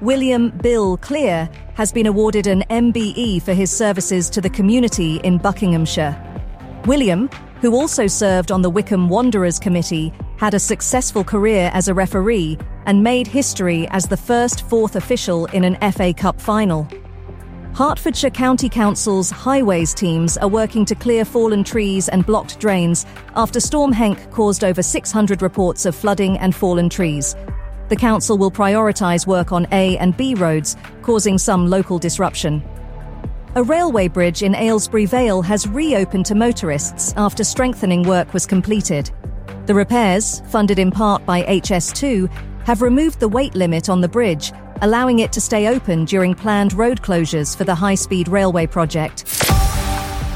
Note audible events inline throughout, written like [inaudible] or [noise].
William Bill Clear has been awarded an MBE for his services to the community in Buckinghamshire. William, who also served on the Wycombe Wanderers Committee, had a successful career as a referee and made history as the first fourth official in an FA Cup final. Hertfordshire County Council's highways teams are working to clear fallen trees and blocked drains after Storm Henk caused over 600 reports of flooding and fallen trees. The council will prioritise work on A and B roads, causing some local disruption. A railway bridge in Aylesbury Vale has reopened to motorists after strengthening work was completed. The repairs, funded in part by HS2, have removed the weight limit on the bridge, allowing it to stay open during planned road closures for the high speed railway project.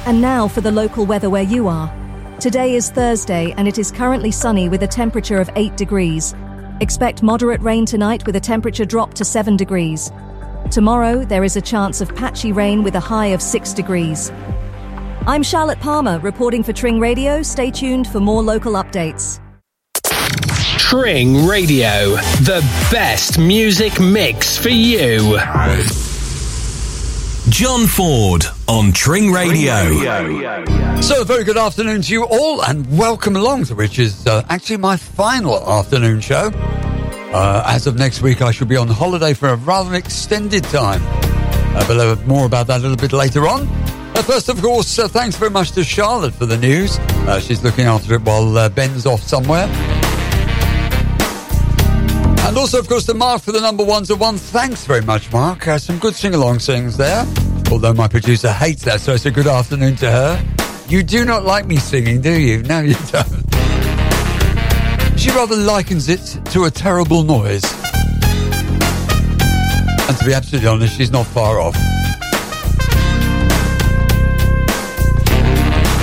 And now for the local weather where you are. Today is Thursday and it is currently sunny with a temperature of 8 degrees. Expect moderate rain tonight with a temperature drop to 7 degrees. Tomorrow, there is a chance of patchy rain with a high of 6 degrees. I'm Charlotte Palmer, reporting for Tring Radio. Stay tuned for more local updates. Tring Radio, the best music mix for you. John Ford on Tring Radio. So, a very good afternoon to you all, and welcome along to which is uh, actually my final afternoon show. Uh, as of next week, I shall be on holiday for a rather extended time. Uh, but uh, more about that a little bit later on. First, of course, uh, thanks very much to Charlotte for the news. Uh, she's looking after it while uh, Ben's off somewhere. And also, of course, to Mark for the number ones of one. Thanks very much, Mark. Some good sing along sings there. Although my producer hates that, so it's a good afternoon to her. You do not like me singing, do you? No, you don't. She rather likens it to a terrible noise. And to be absolutely honest, she's not far off.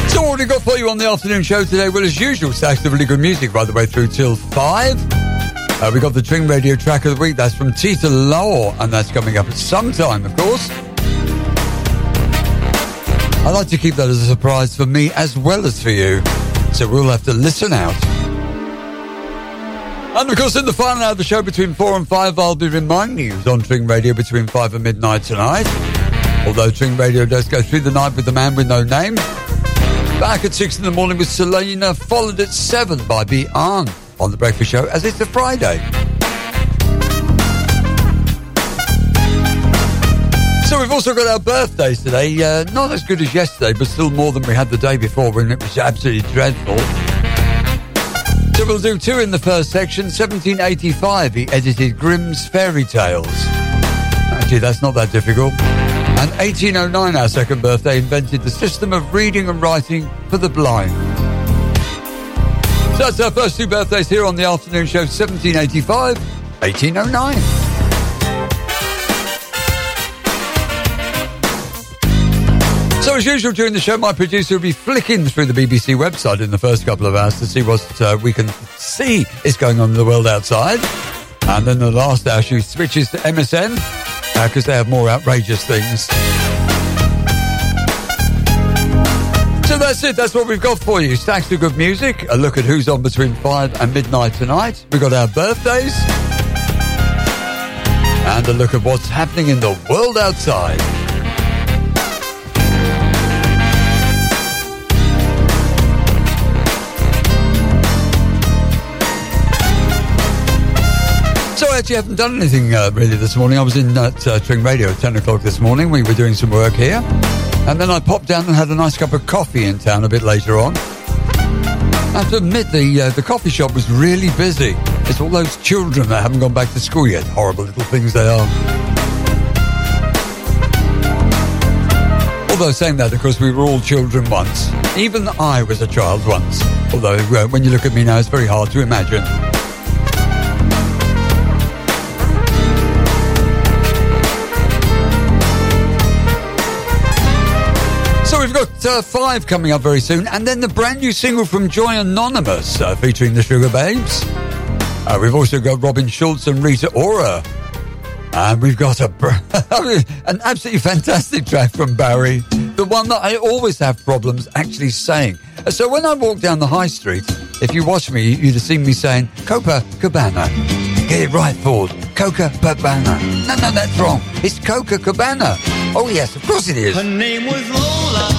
So what have we got for you on the afternoon show today? Well, as usual, stacks of really good music by the way through till five. Uh, we got the Tring Radio track of the week. That's from Tita Law, and that's coming up at some time, of course. I like to keep that as a surprise for me as well as for you. So we'll have to listen out. And of course, in the final hour of the show between four and five, I'll be reminding you on Tring Radio between five and midnight tonight. Although Tring Radio does go through the night with the man with no name. Back at six in the morning with Selena, followed at seven by B. Arn on the Breakfast Show, as it's a Friday. So we've also got our birthdays today. Uh, not as good as yesterday, but still more than we had the day before when it was absolutely dreadful. So we'll do two in the first section. 1785, he edited Grimm's Fairy Tales. Actually, that's not that difficult. And 1809, our second birthday, invented the system of reading and writing for the blind. So that's our first two birthdays here on the afternoon show 1785, 1809. So, as usual during the show, my producer will be flicking through the BBC website in the first couple of hours to see what uh, we can see is going on in the world outside. And then the last hour, she switches to MSN because uh, they have more outrageous things. So that's it. That's what we've got for you. Stacks of good music. A look at who's on between 5 and midnight tonight. We've got our birthdays. And a look at what's happening in the world outside. So I actually haven't done anything uh, really this morning. I was in at uh, Tring Radio at 10 o'clock this morning. We were doing some work here. And then I popped down and had a nice cup of coffee in town a bit later on. I have to admit, the, uh, the coffee shop was really busy. It's all those children that haven't gone back to school yet. Horrible little things they are. Although saying that, of course, we were all children once. Even I was a child once. Although uh, when you look at me now, it's very hard to imagine. Got uh, five coming up very soon, and then the brand new single from Joy Anonymous uh, featuring the Sugababes. Uh, we've also got Robin Schulz and Rita Ora. And we've got a [laughs] an absolutely fantastic track from Barry, the one that I always have problems actually saying. So when I walk down the high street, if you watch me, you'd have seen me saying Copa Cabana. Get it right, Ford. Coca Cabana. No, no, that's wrong. It's Coca Cabana. Oh, yes, of course it is. Her name was Lola.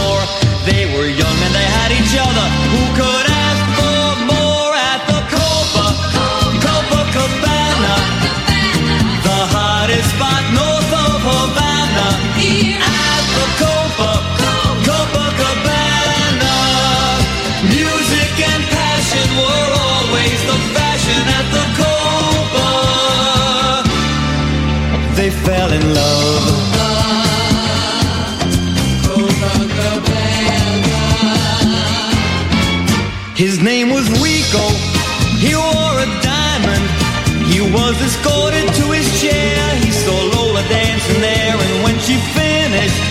escorted to his chair. He saw Lola dancing there, and when she finished,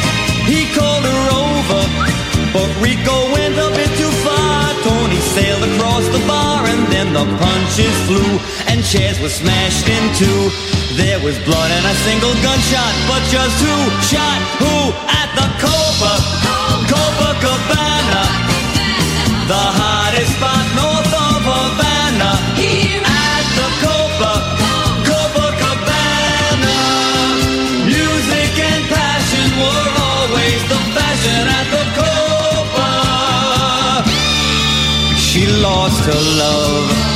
he called her over. But Rico went a bit too far. Tony sailed across the bar, and then the punches flew, and chairs were smashed in two. There was blood and a single gunshot, but just who shot who at the Copa, Copacabana? The hottest spot lost her love.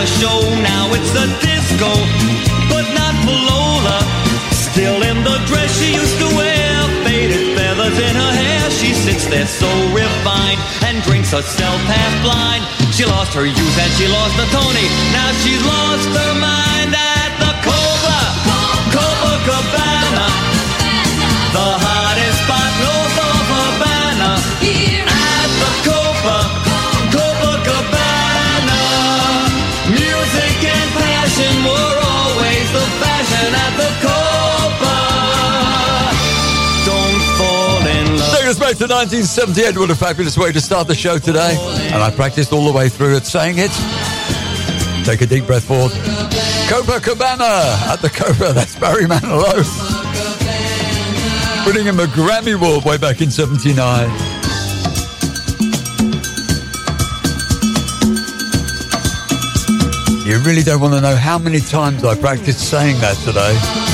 A show. Now it's a disco, but not for Lola. Still in the dress she used to wear, faded feathers in her hair. She sits there so refined and drinks herself half blind. She lost her youth and she lost the Tony. Now she's lost her mind at the Copa, Copacabana. The hottest spot to 1978. What a fabulous way to start the show today. And I practiced all the way through it saying it. Take a deep breath forward. Copa Cabana at the Copa. [laughs] That's Barry Manilow. Winning him a Grammy Award way back in 79. You really don't want to know how many times I practiced saying that today.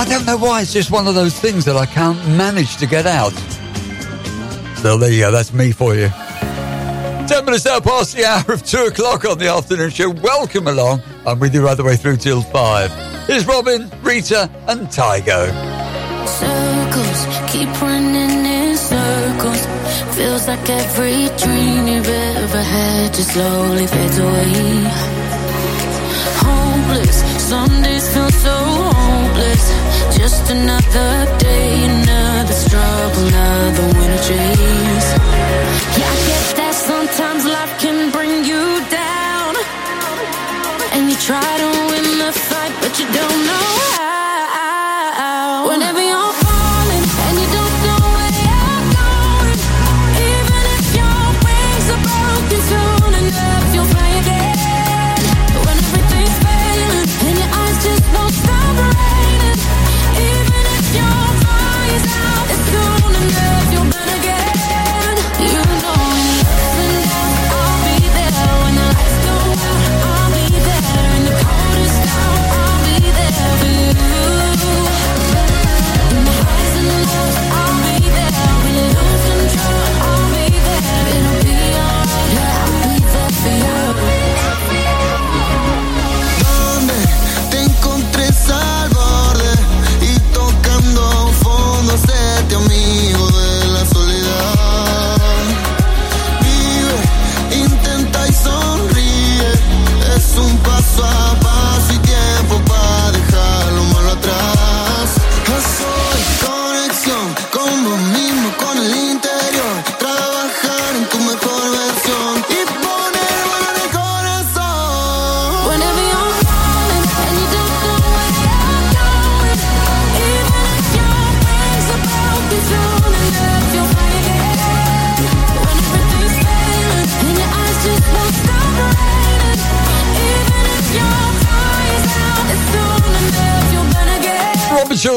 I don't know why, it's just one of those things that I can't manage to get out. So there you go, that's me for you. 10 minutes now past the hour of 2 o'clock on the afternoon show. Welcome along. I'm with you right the way through till 5. Here's Robin, Rita, and Tiago. Circles keep running in circles. Feels like every dream you've ever had just slowly fades away. Hopeless, some days feel so hopeless. Just another day, another struggle, another winter chase. Yeah, I get that sometimes life can bring you down. And you try to win the fight, but you don't know how.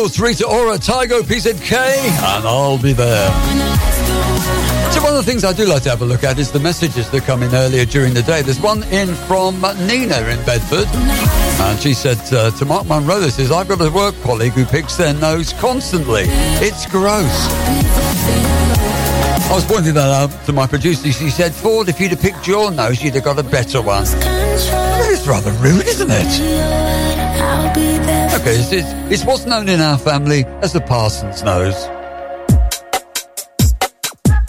Robert Schulz, Rita Ora, Tiago, PZK, and I'll be there. So one of the things I do like to have a look at is the messages that come in earlier during the day. There's one in from Nina in Bedford. And she said uh, to Mark Monroe, this is, I've got a work colleague who picks their nose constantly. It's gross. I was pointing that out to my producer. She said, Ford, if you'd have picked your nose, you'd have got a better one. It's rather rude, isn't it? It's, it's, what's known in our family as the Parsons nose.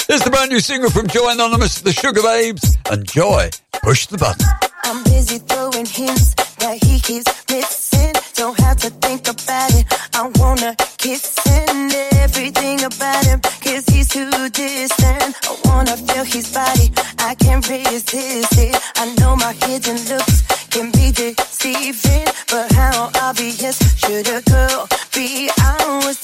Here's the brand new single from Joy Anonymous, The Sugababes, and Joy, Push the Button. I'm busy throwing hints that he keeps missing. Don't have to think about it. I wanna kiss and everything about him. Cause he's too distant. I wanna feel his body. I can't resist it. I know my hidden looks can be deceiving. But how obvious should a girl be? I was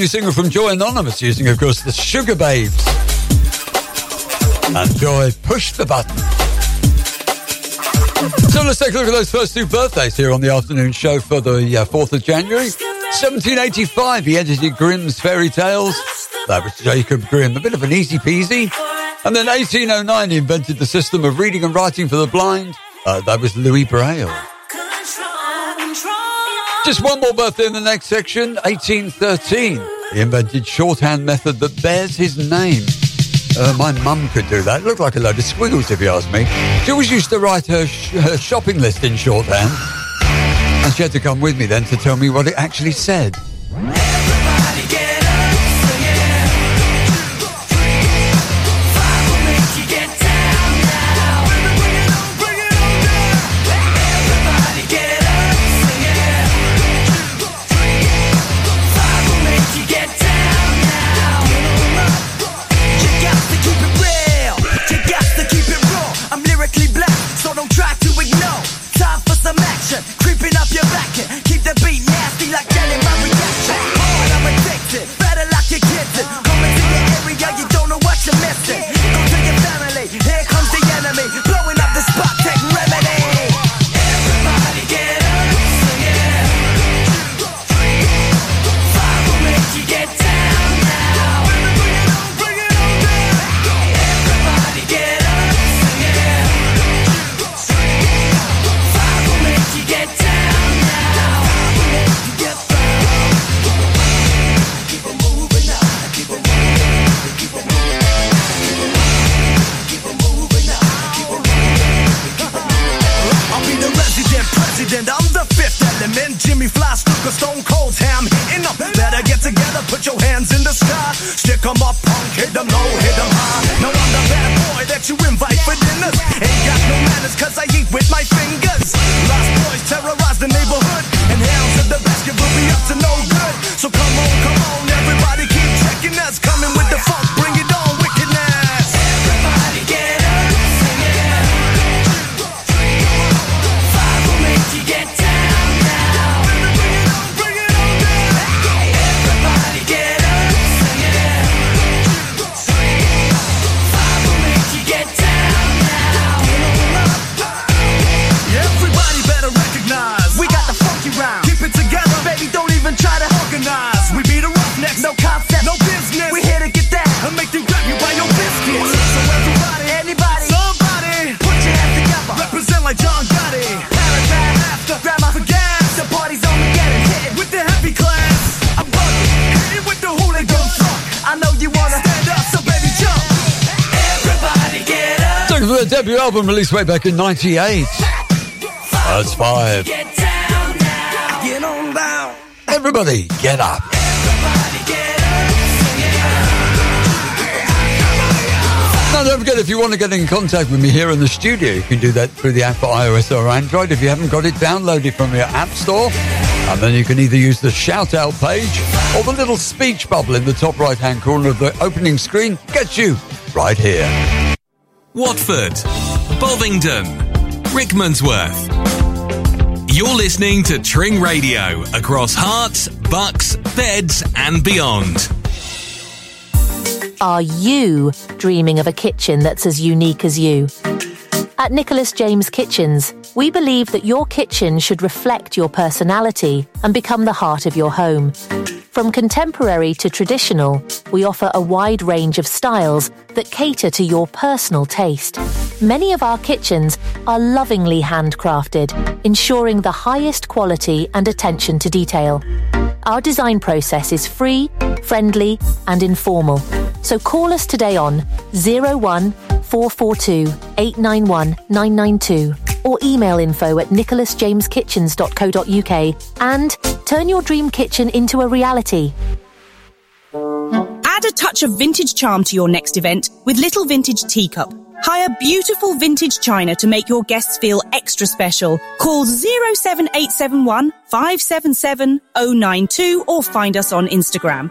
new single from Joy Anonymous, using, of course, the Sugababes. And Joy, push the button. So let's take a look at those first two birthdays here on the afternoon show for the uh, 4th of January. 1785, he edited Grimm's Fairy Tales. That was Jacob Grimm, a bit of an easy peasy. And then 1809, he invented the system of reading and writing for the blind. Uh, that was Louis Braille. Just one more birthday in the next section, 1813. He invented shorthand method that bears his name. Uh, my mum could do that. It looked like a load of squiggles, if you ask me. She always used to write her, sh- her shopping list in shorthand. And she had to come with me then to tell me what it actually said. Album released way back in 98. That's five. Get down now. Get on down. Everybody, get up. Now, don't forget, if you want to get in contact with me here in the studio, you can do that through the app for iOS or Android. If you haven't got it, download it from your app store. And then you can either use the shout out page or the little speech bubble in the top right hand corner of the opening screen. Gets you right here. Watford, Bovingdon, Rickmansworth. You're listening to Tring Radio across Herts, Bucks, Beds, and beyond. Are you dreaming of a kitchen that's as unique as you? At Nicholas James Kitchens, we believe that your kitchen should reflect your personality and become the heart of your home. From contemporary to traditional, we offer a wide range of styles that cater to your personal taste. Many of our kitchens are lovingly handcrafted, ensuring the highest quality and attention to detail. Our design process is free, friendly, and informal. So call us today on 01 442 891 992 or email info at nicholasjameskitchens.co.uk and turn your dream kitchen into a reality. Add a touch of vintage charm to your next event with Little Vintage Teacup. Hire beautiful vintage china to make your guests feel extra special. Call 07871 577 092 or find us on Instagram.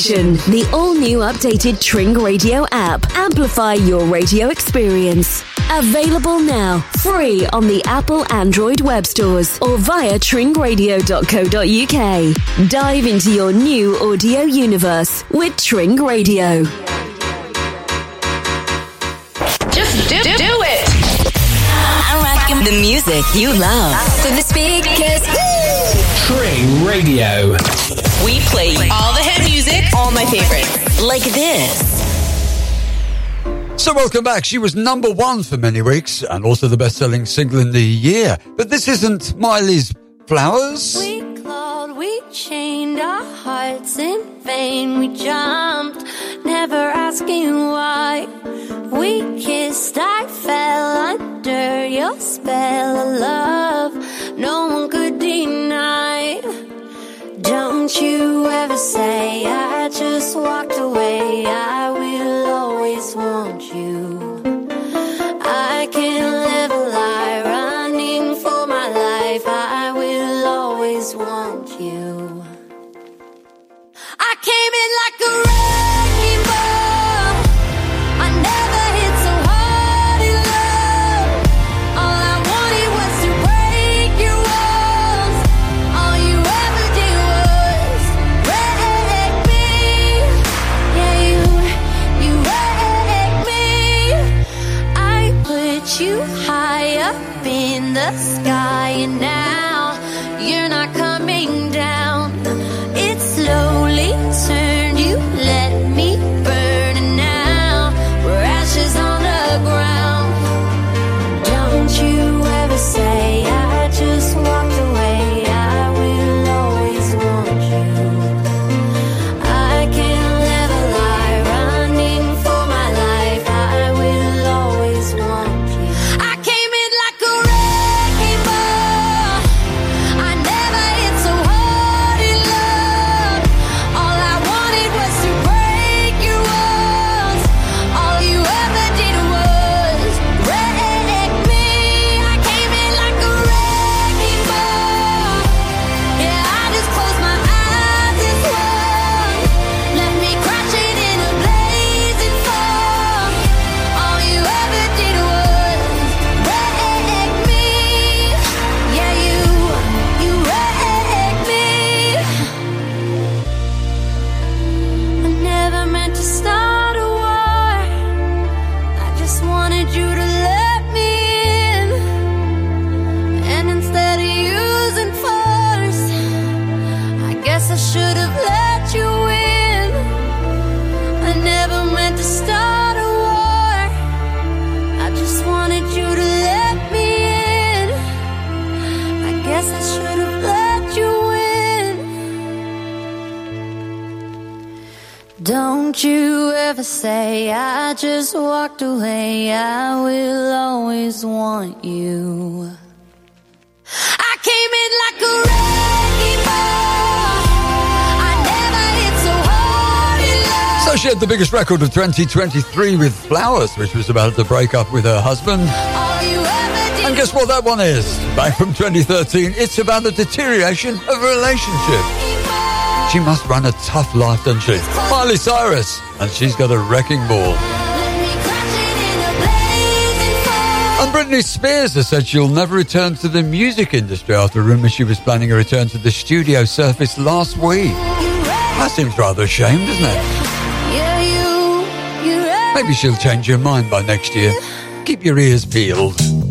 The all new updated Tring Radio app. Amplify your radio experience. Available now, free on the Apple Android web stores or via tringradio.co.uk. Dive into your new audio universe with Tring Radio. Just do, do it. I'm rocking the music you love. To the speakers. Tring Radio. We play all the hit music, all my favorites. Like this. So, welcome back. She was number one for many weeks and also the best selling single in the year. But this isn't Miley's Flowers. We clawed, we chained our hearts in vain. We jumped, never asking why. We kissed, I fell under your spell of love. No ever say I just walked away? I will always want you. I can't live a lie running for my life. I will always want you. I came in like a wrecking Don't you ever say I just walked away. I will always want you. I came in like a wrecking ball. I never hit so hard in love. So she had the biggest record of 2023 with Flowers, which was about to break up with her husband. And guess what that one is? Back from 2013, it's about the deterioration of a relationship. She must run a tough life, doesn't she? Miley Cyrus, and she's got a wrecking ball. And Britney Spears has said she'll never return to the music industry after rumours she was planning a return to the studio surfaced last week. That seems rather a shame, doesn't it? Maybe she'll change her mind by next year. Keep your ears peeled.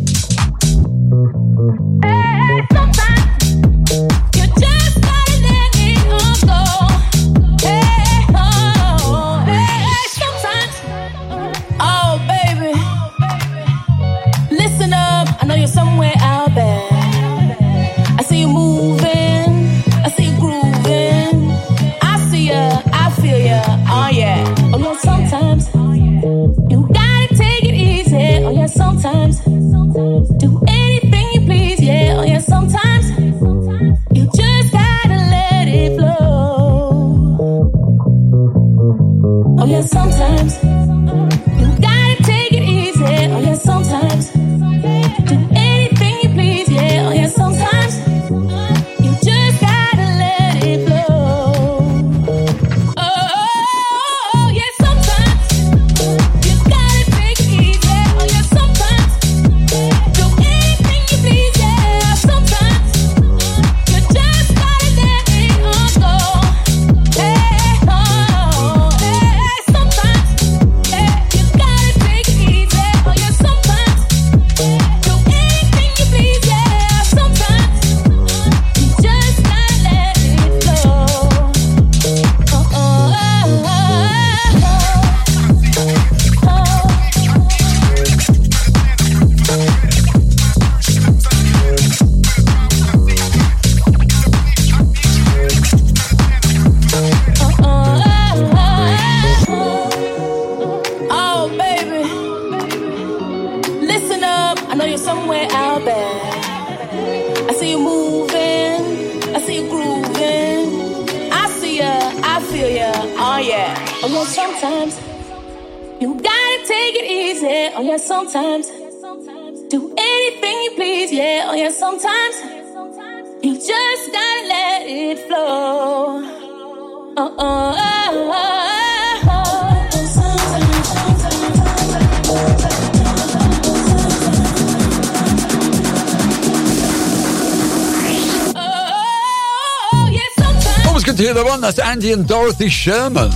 And Dorothy Sherman.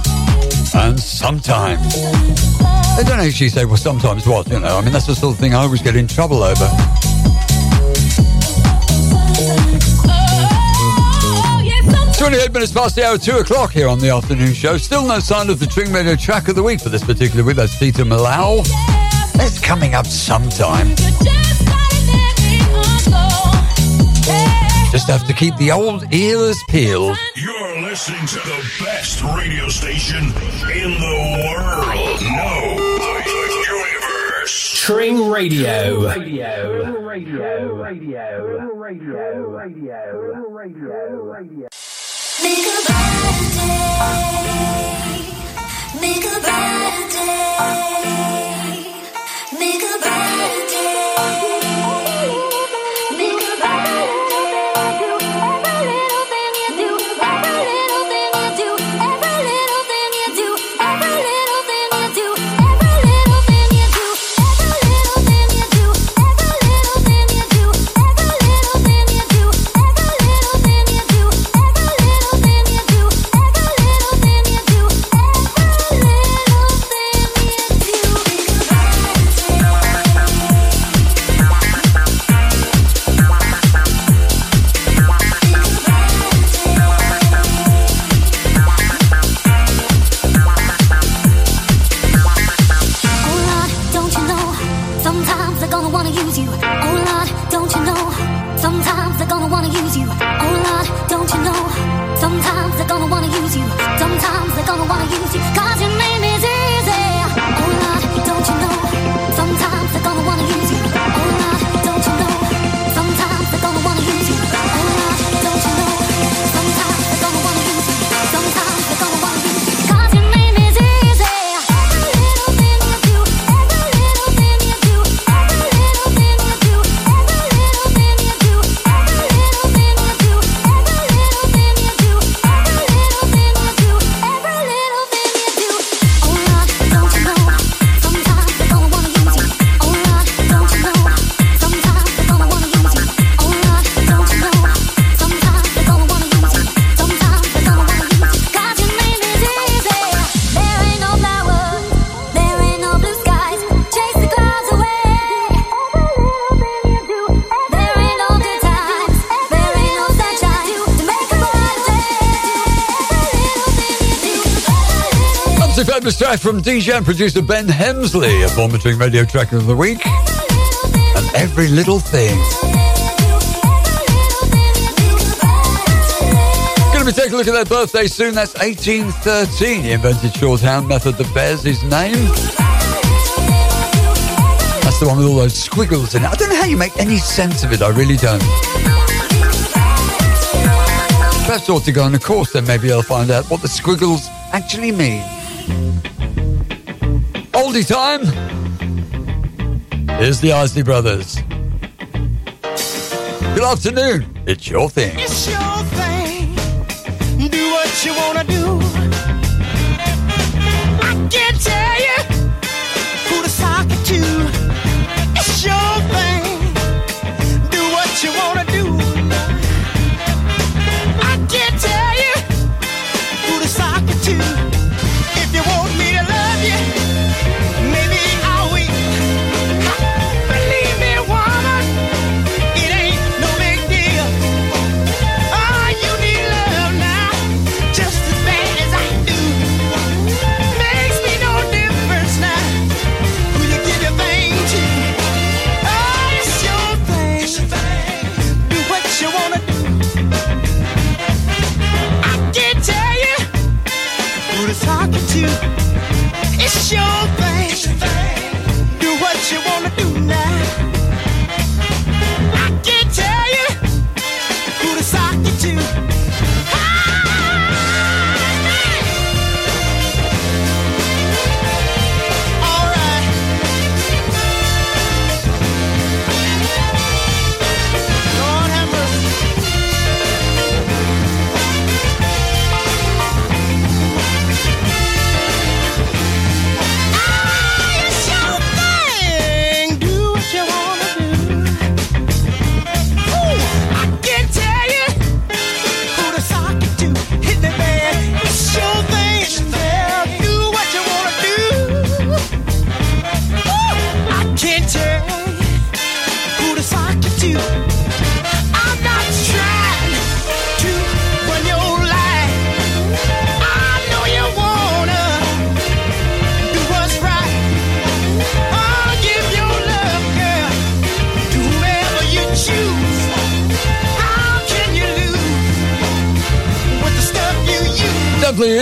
And sometimes. They don't actually say, well, sometimes what, you know. I mean, that's the sort of thing I always get in trouble over. 28 minutes past the hour, 2 o'clock here on the afternoon show. Still no sign of the Tring Radio track of the week for this particular week. That's Peter Malau. It's coming up sometime. Just have to keep the old ears peeled. You're listening to the best radio station in the world. No, the universe. Tring Radio. Radio. Radio. Radio. Radio. Radio. Radio. Make a better day. Make a better day. Make a better day. From DJ and producer Ben Hemsley, a former Tring Radio track of the week. And every little thing. Going to be taking a look at their birthday soon. That's 1813. He invented shorthand method that bears his name. That's the one with all those squiggles in it. I don't know how you make any sense of it. I really don't. Perhaps ought to go on a course, then maybe I'll find out what the squiggles actually mean. Oldie time. Here's the Isley Brothers. Good afternoon. It's your thing. It's your thing. Do what you wanna do.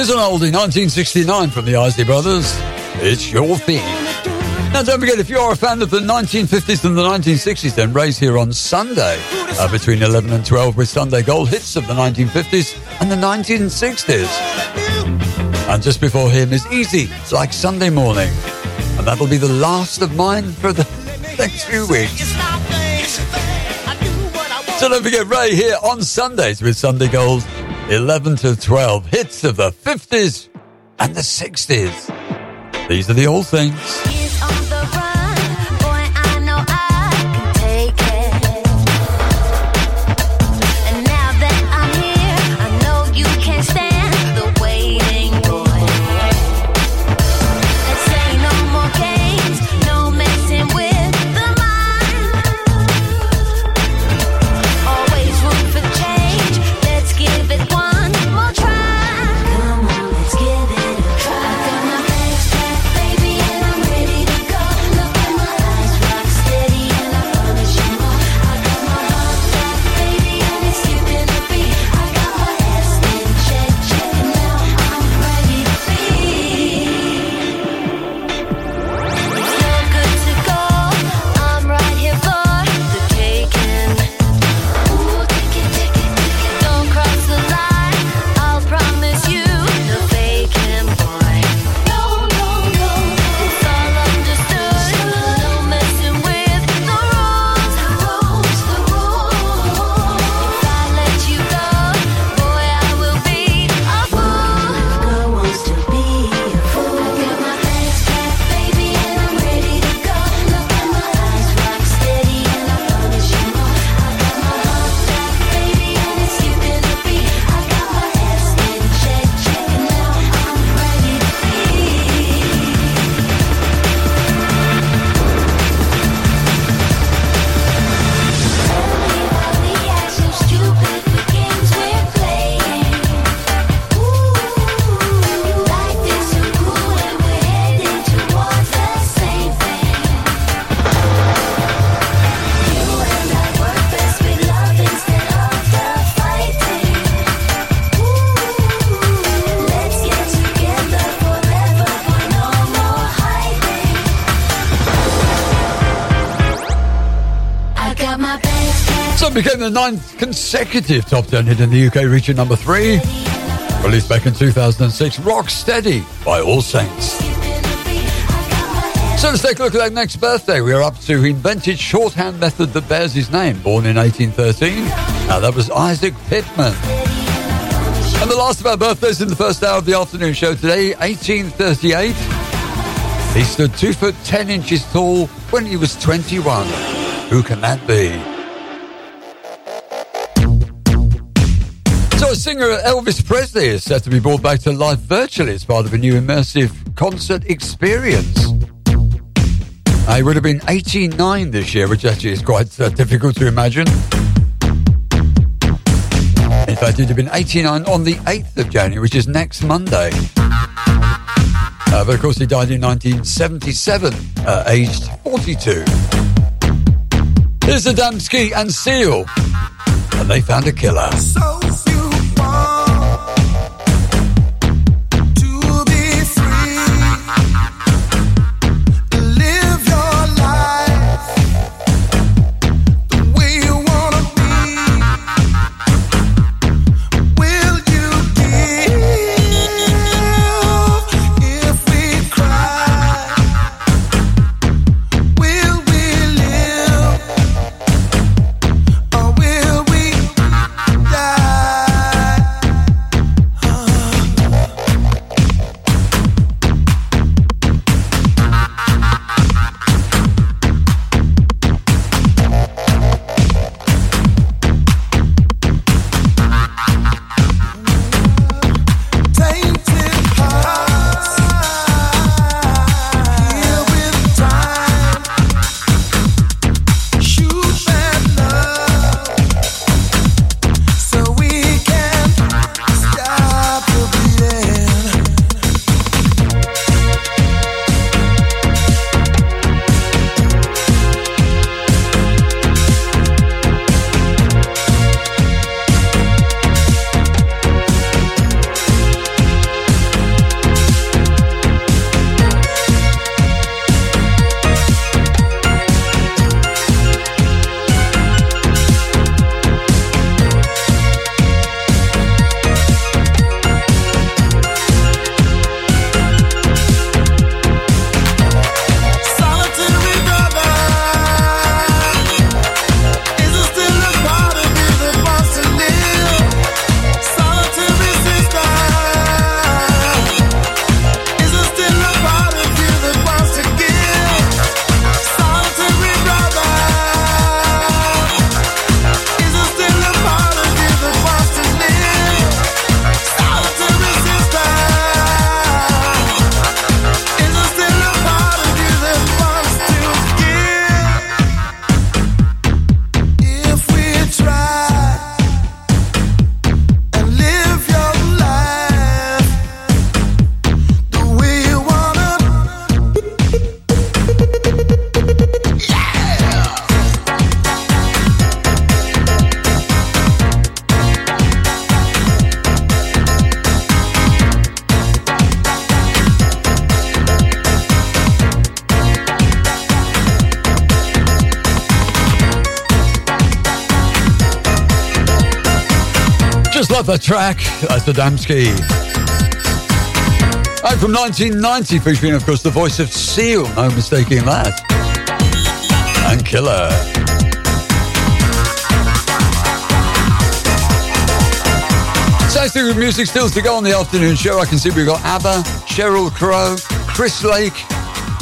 Is an oldie, 1969 from the Isley Brothers. It's your thing. Now, don't forget, if you are a fan of the 1950s and the 1960s, then Ray's here on Sunday uh, between 11 and 12 with Sunday Gold hits of the 1950s and the 1960s. And just before him is Easy, It's like Sunday morning. And that'll be the last of mine for the [laughs] next few weeks. So don't forget Ray here on Sundays with Sunday Gold, 11 to 12. Hits of the 50s and the 60s. These are the old things. Became the ninth consecutive top 10 hit in the UK, reaching number three. Released back in 2006, Rock Steady by All Saints. So let's take a look at that next birthday. We are up to invented shorthand method that bears his name, born in 1813. Now that was Isaac Pitman. And the last of our birthdays in the first hour of the afternoon show today, 1838. He stood two foot ten inches tall when he was 21. Who can that be? So, singer Elvis Presley is set to be brought back to life virtually as part of a new immersive concert experience. He would have been 89 this year, which actually is quite uh, difficult to imagine. In fact, he'd have been 89 on the 8th of January, which is next Monday. Uh, but of course, he died in 1977, uh, aged 42. Here's Adamski and Seal, and they found a killer. So That track. That's Adamski. And oh, from 1990, featuring, of course, the voice of Seal, no mistaking that. And Killer. Sexy with music still to go on the afternoon show. I can see we've got ABBA, Sheryl Crow, Chris Lake,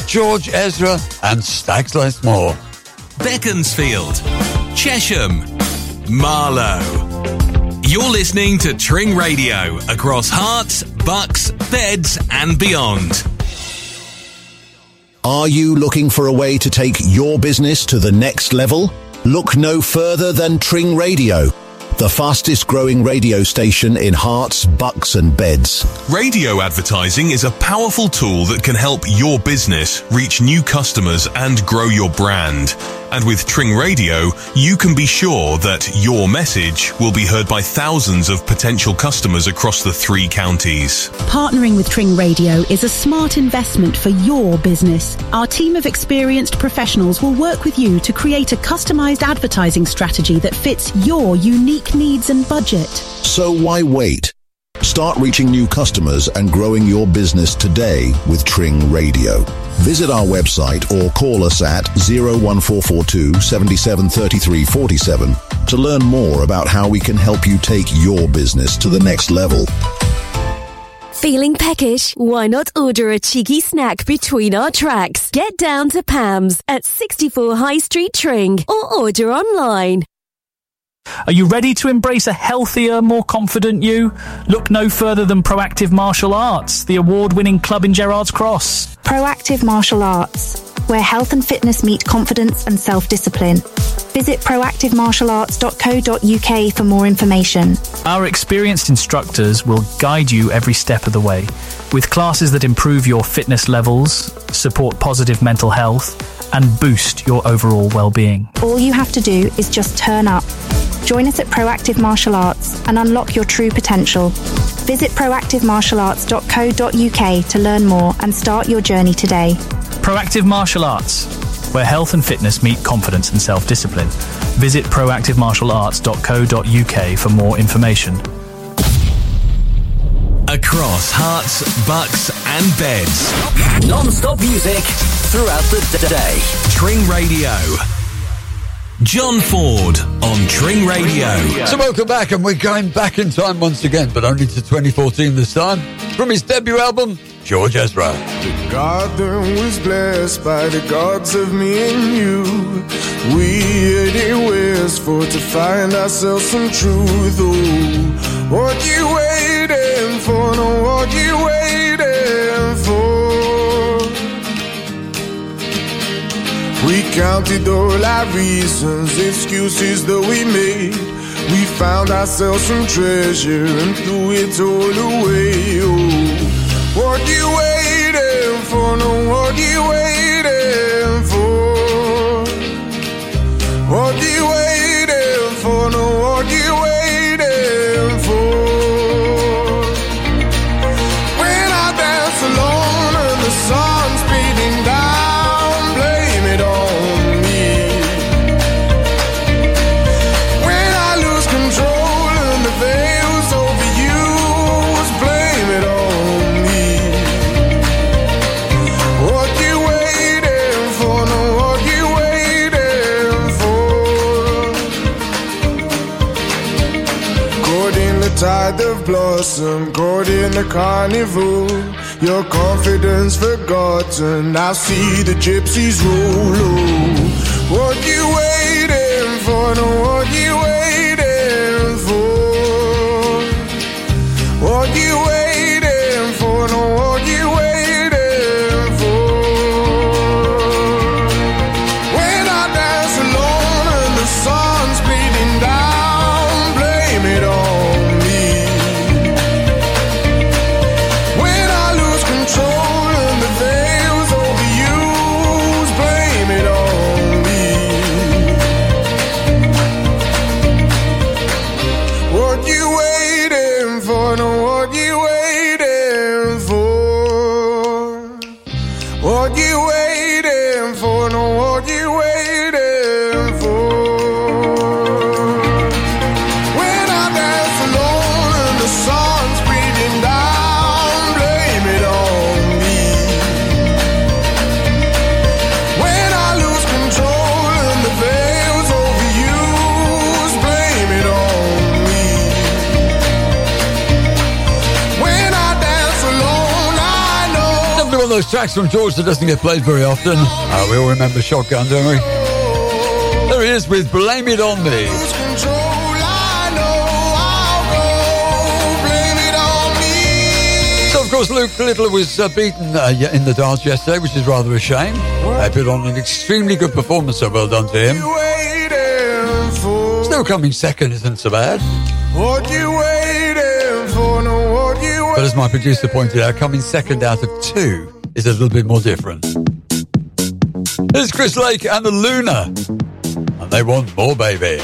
George Ezra, and stacks less more. Beaconsfield, Chesham, Marlow. You're listening to Tring Radio across Herts, bucks, beds, and beyond. Are you looking for a way to take your business to the next level? Look no further than Tring Radio, the fastest growing radio station in Herts, bucks, and beds. Radio advertising is a powerful tool that can help your business reach new customers and grow your brand. And with Tring Radio, you can be sure that your message will be heard by thousands of potential customers across the three counties. Partnering with Tring Radio is a smart investment for your business. Our team of experienced professionals will work with you to create a customized advertising strategy that fits your unique needs and budget. So why wait? Start reaching new customers and growing your business today with Tring Radio. Visit our website or call us at 01442 773347 to learn more about how we can help you take your business to the next level. Feeling peckish? Why not order a cheeky snack between our tracks? Get down to Pam's at 64 High Street Tring or order online. Are you ready to embrace a healthier, more confident you? Look no further than Proactive Martial Arts, the award winning club in Gerrard's Cross. Proactive Martial Arts, where health and fitness meet confidence and self discipline. Visit proactivemartialarts.co.uk for more information. Our experienced instructors will guide you every step of the way with classes that improve your fitness levels, support positive mental health, and boost your overall well being. All you have to do is just turn up. Join us at Proactive Martial Arts and unlock your true potential. Visit proactivemartialarts.co.uk to learn more and start your journey today. Proactive Martial Arts, where health and fitness meet confidence and self discipline. Visit proactivemartialarts.co.uk for more information. Across Herts, bucks, and beds. Non stop music throughout the d- day. Tring Radio. John Ford on Tring Radio. So welcome back, and we're going back in time once again, but only to 2014 this time. From his debut album, George Ezra. The garden was blessed by the gods of me and you. We headed west for to find ourselves some truth. Oh, what you waiting for? No, what you waiting for? We counted all our reasons, excuses that we made. We found ourselves some treasure and threw it all away. Oh, what you waiting for? No, what you waiting for? What you waiting blossom, caught in the carnival. Your confidence forgotten. I see the gypsies roll. What you waiting for? No, what you waiting tracks from George that doesn't get played very often. Uh, we all remember Shotgun, don't we? There he is with Blame It On Me. So, of course, Luke Littler was uh, beaten uh, in the dance yesterday, which is rather a shame. They put on an extremely good performance, so well done to him. Still coming second isn't so bad. What you waiting for? No, what you But as my producer pointed out, coming second out of two is a little bit more different. There's Chris Lake and the Luna. And they want more, baby.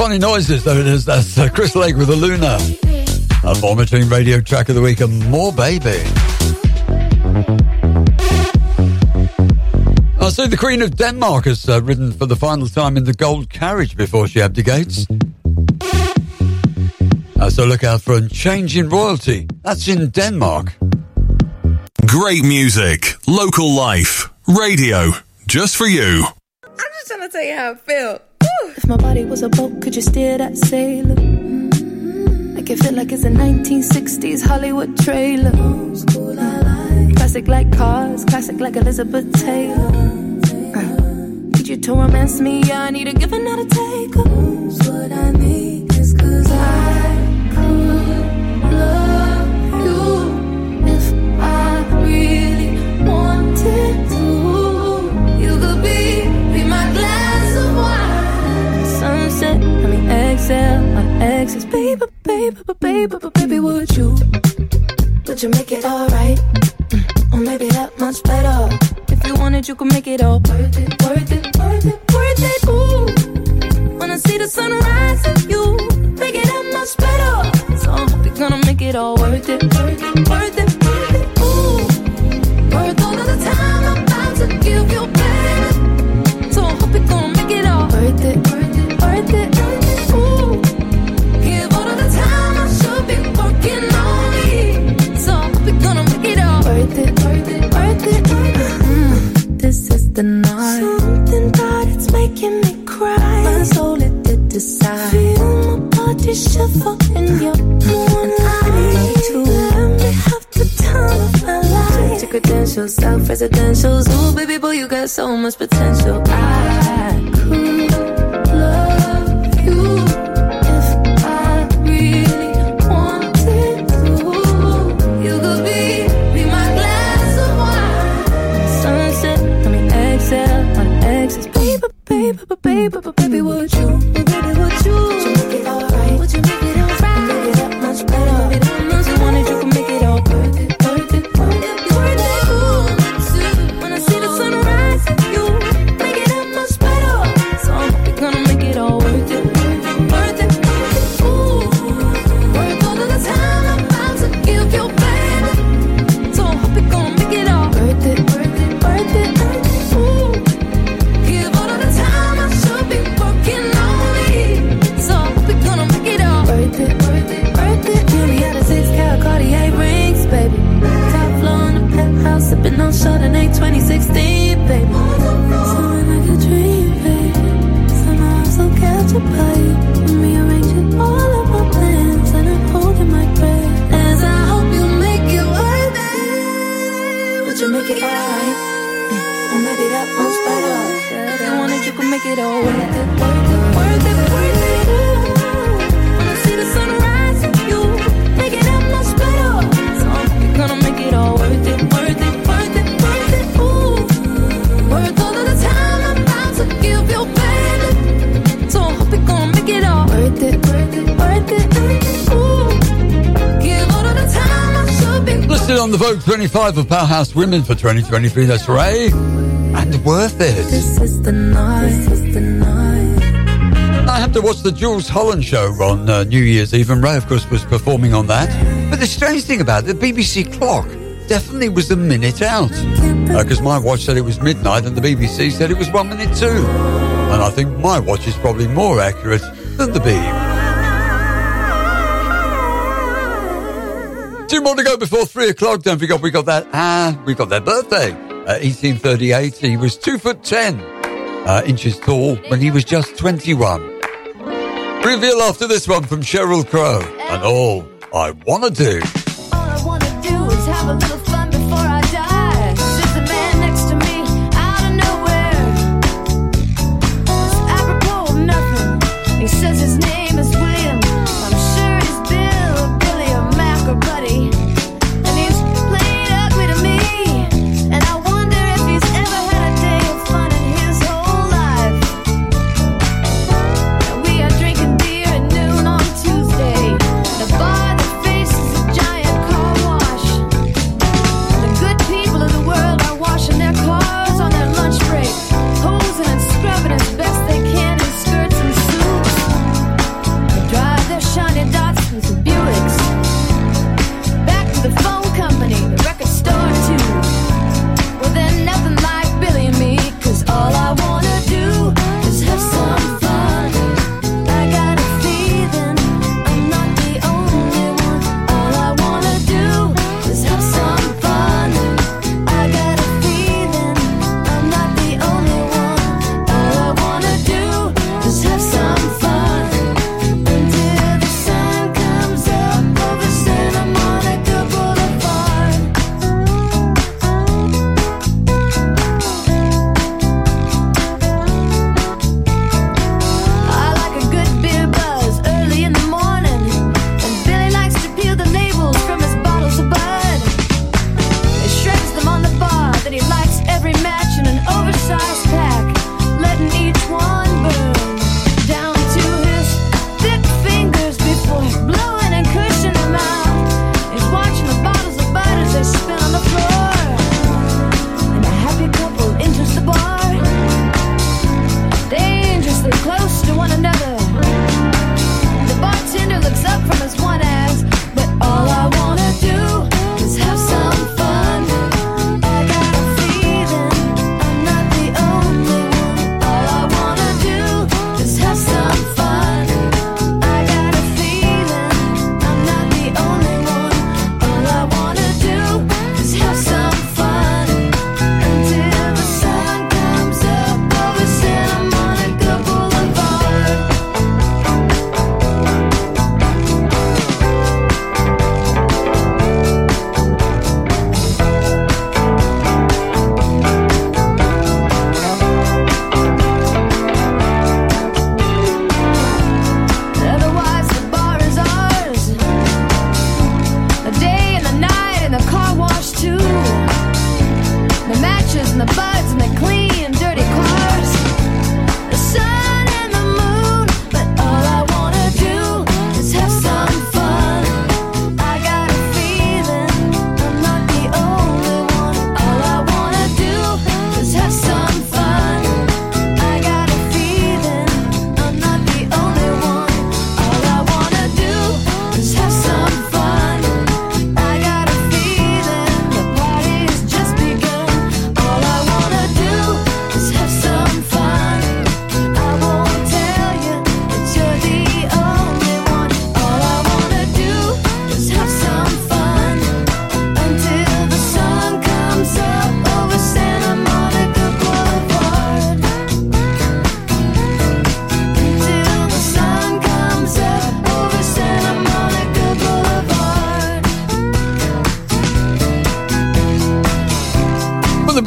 Funny noises, though it is. That's uh, Chris Lake with the Luna. A Team Radio track of the week and more, baby. I'll say the Queen of Denmark has uh, ridden for the final time in the gold carriage before she abdicates. Uh, so look out for a change in royalty. That's in Denmark. Great music, local life, radio, just for you. Was a boat, could you steer that sailor? Mm-hmm. Make it feel like it's a 1960s Hollywood trailer. Classic like cars, classic like Elizabeth Taylor. Uh, need you to romance me, I need a give and not a take. What I need mean on the vote 25 of Powerhouse Women for 2023. That's Raye and Worth It. This is the night. This is the night. I have to watch the Jools Holland show on uh, New Year's Eve, and Raye, of course, was performing on that. But the strange thing about it, the BBC clock definitely was a minute out. Because uh, my watch said it was midnight, and the BBC said it was one minute two. And I think my watch is probably more accurate than the BBC. two more to go before three o'clock. Don't forget, we got that. Ah, uh, we got their birthday. Uh, 1838. He was two foot ten uh, inches tall when he was just 21. Reveal after this one from Sheryl Crow and all I wanna do. All I wanna do is have a little.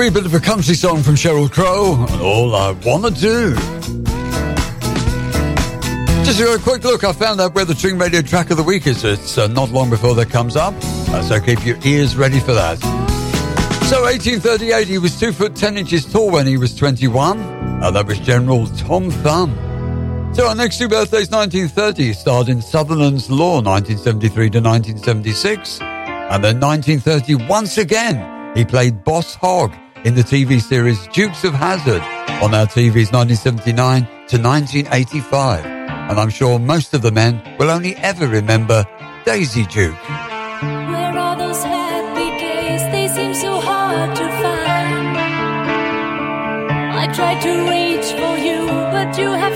Wee bit of a country song from Sheryl Crow. All I wanna do. Just a quick look, I found out where the Tring Radio track of the week is. It's uh, not long before that comes up, uh, so keep your ears ready for that. So, 1838, he was 2 foot 10 inches tall when he was 21. Uh, that was General Tom Thumb. So, our next two birthdays, 1930, he starred in Sutherland's Law, 1973 to 1976. And then 1930, once again, he played Boss Hogg in the TV series Dukes of Hazzard on our TVs 1979 to 1985 and I'm sure most of the men will only ever remember Daisy Duke. Where are those happy days? They seem so hard to find. I tried to reach for you, but you have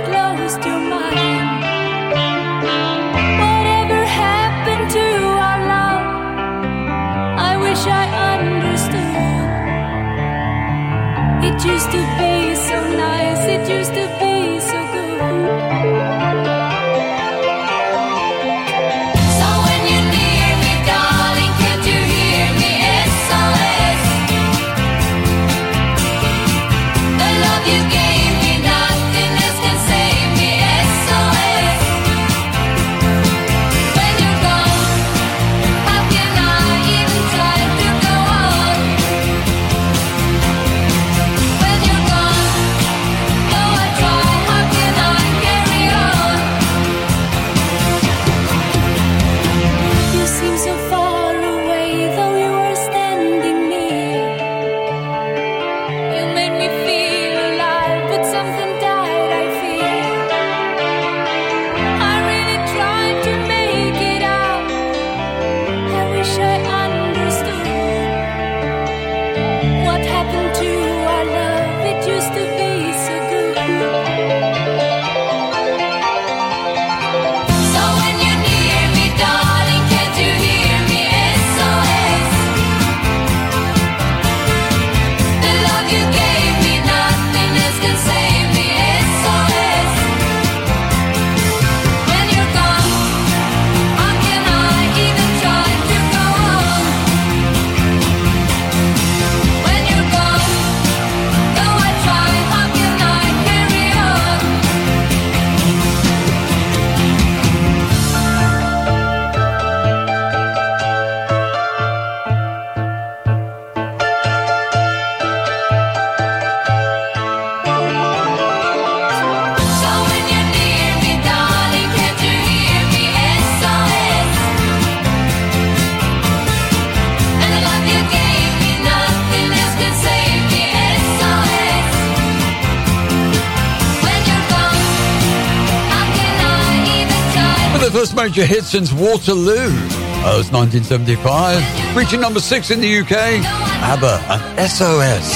major hit since Waterloo. That was 1975. Reaching number six in the UK. ABBA and SOS.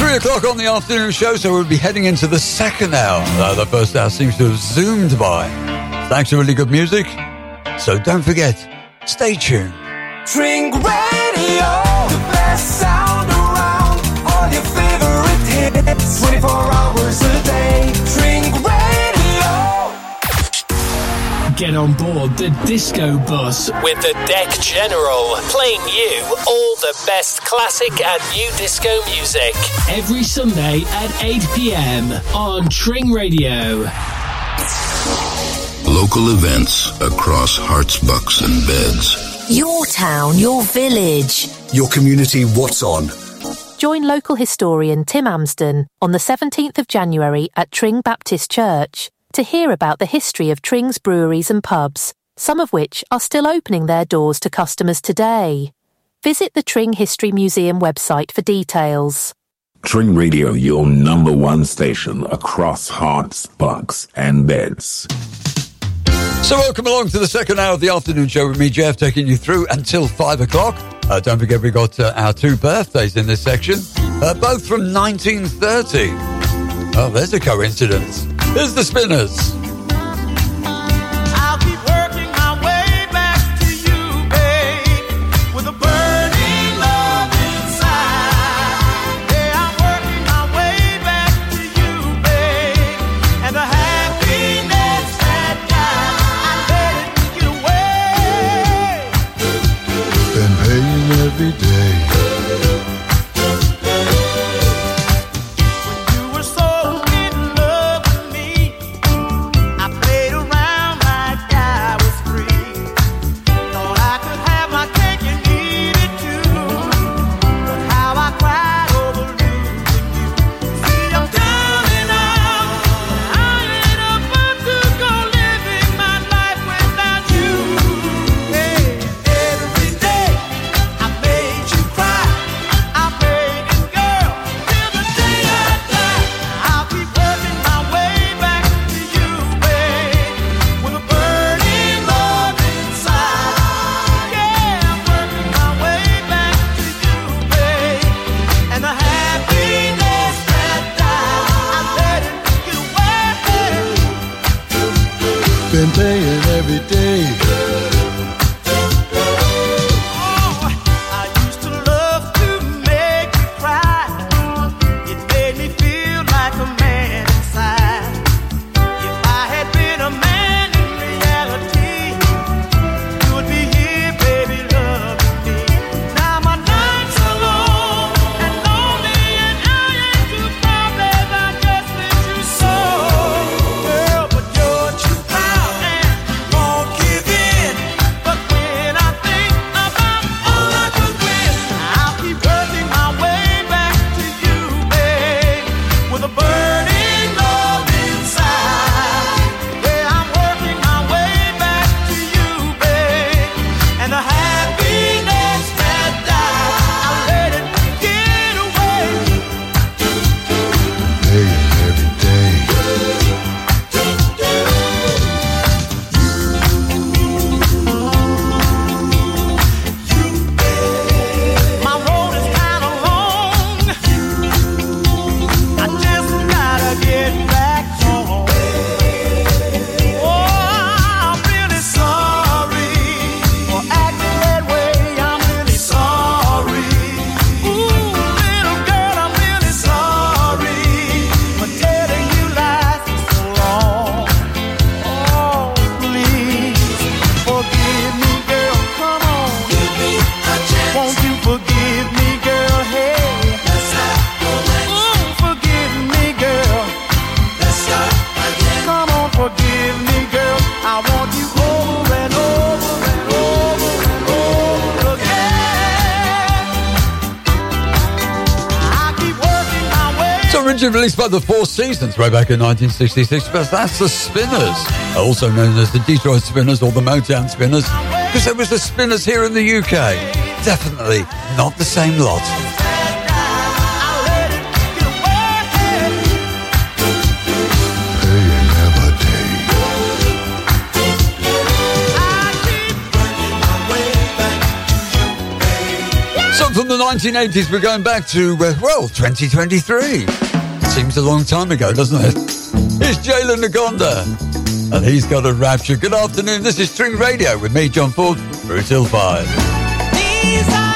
Three o'clock on the afternoon show, so we'll be heading into the second hour. The first hour seems to have zoomed by. Thanks to really good music. So don't forget, stay tuned. Tring Radio, the best sound around. All your favorite hits, 24 hours a day. Tring Radio. Get on board the disco bus with the Deck General, playing you all the best classic and new disco music. Every Sunday at 8 pm on Tring Radio. Local events across Herts, bucks, and beds. Your town, your village. Your community, what's on? Join local historian Tim Amsden on the 17th of January at Tring Baptist Church to hear about the history of Tring's breweries and pubs, some of which are still opening their doors to customers today. Visit the Tring History Museum website for details. Tring Radio, your number one station across Herts, bucks, and beds. So welcome along to the second hour of the afternoon show with me, Jeff, taking you through until five o'clock. Uh, don't forget we got uh, our two birthdays in this section, uh, both from 1930. Oh, there's a coincidence. There's the Spinners. The Four Seasons way back in 1966, but that's the Spinners, also known as the Detroit Spinners or the Motown Spinners, because there was the Spinners here in the UK. Definitely not the same lot. So from the 1980s, we're going back to, uh, well, 2023. Seems a long time ago, doesn't it? It's Jalen Ngonda, and he's got a rapture. Good afternoon, this is Tring Radio with me, John Ford, through till 5.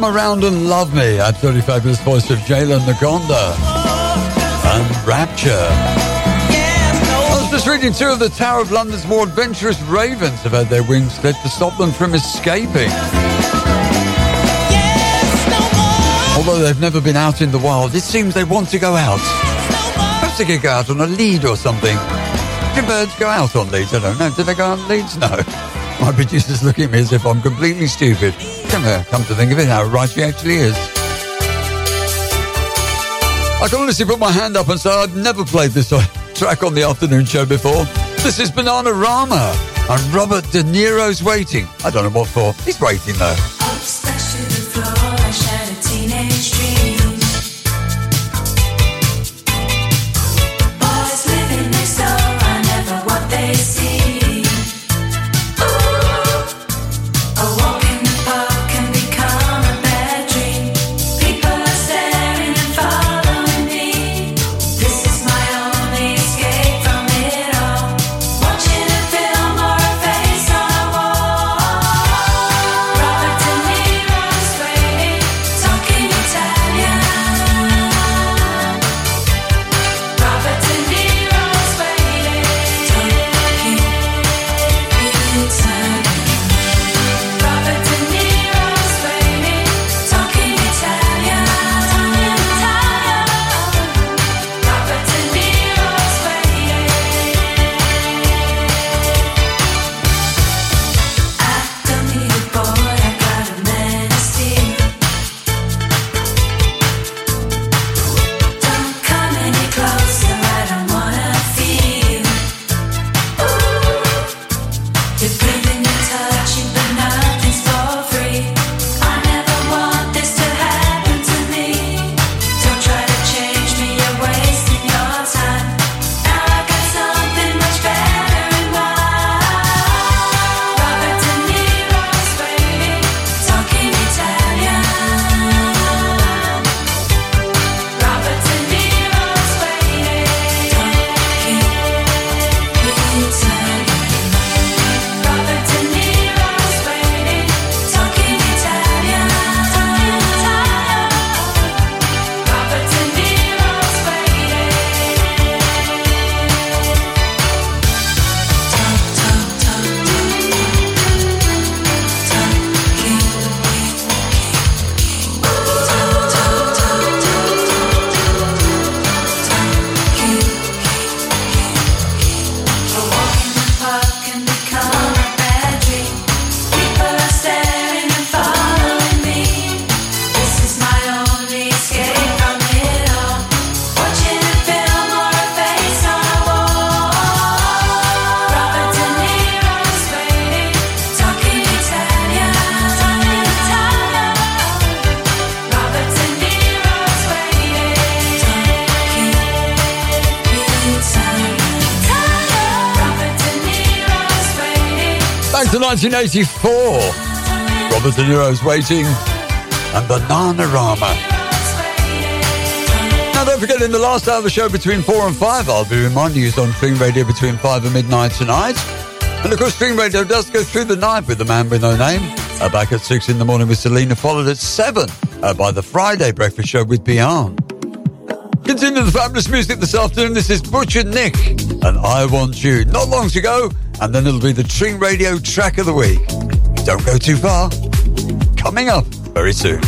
Come Around and Love Me, absolutely fabulous voice of Jalen Ngonda and Rapture. I was just reading two of the Tower of London's more adventurous ravens have had their wings split to stop them from escaping. Although they've never been out in the wild, it seems they want to go out. Perhaps they could go out on a lead or something. Do birds go out on leads? I don't know. Do they go on leads? No. [laughs] My producer's looking at me as if I'm completely stupid. Come to think of it, how right she actually is. I can honestly put my hand up and say I've never played this [laughs] track on the afternoon show before. This is Bananarama and Robert De Niro's waiting. I don't know what for. He's waiting though. 1984. Robert De Niro's Waiting and Bananarama. Now, don't forget, in the last hour of the show between 4 and 5, I'll be reminding you on Tring Radio between 5 and midnight tonight. And of course, Tring Radio does go through the night with the man with no name. Uh, back at 6 in the morning with Selena, followed at 7 uh, by the Friday Breakfast Show with Beyond. Continue the fabulous music this afternoon. This is Butcher Nick and I Want You. Not long to go, and then it'll be the Tring Radio track of the week. Don't go too far. Coming up very soon.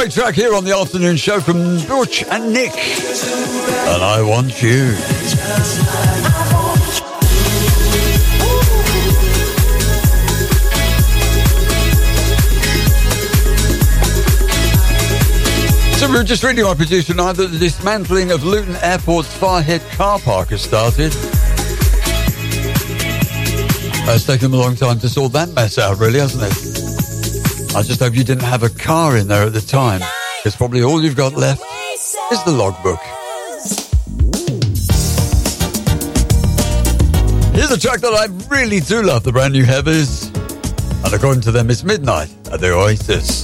Great track here on the afternoon show from Butch and Nick. And I want you. So we were just reading our producer now that the dismantling of Luton Airport's Farhead car park has started. It's taken them a long time to sort that mess out, really, hasn't it? I just hope you didn't have a car in there at the time, because probably all you've got left is the logbook. Here's a track that I really do love, the brand new Heavies. And according to them, it's Midnight at the Oasis.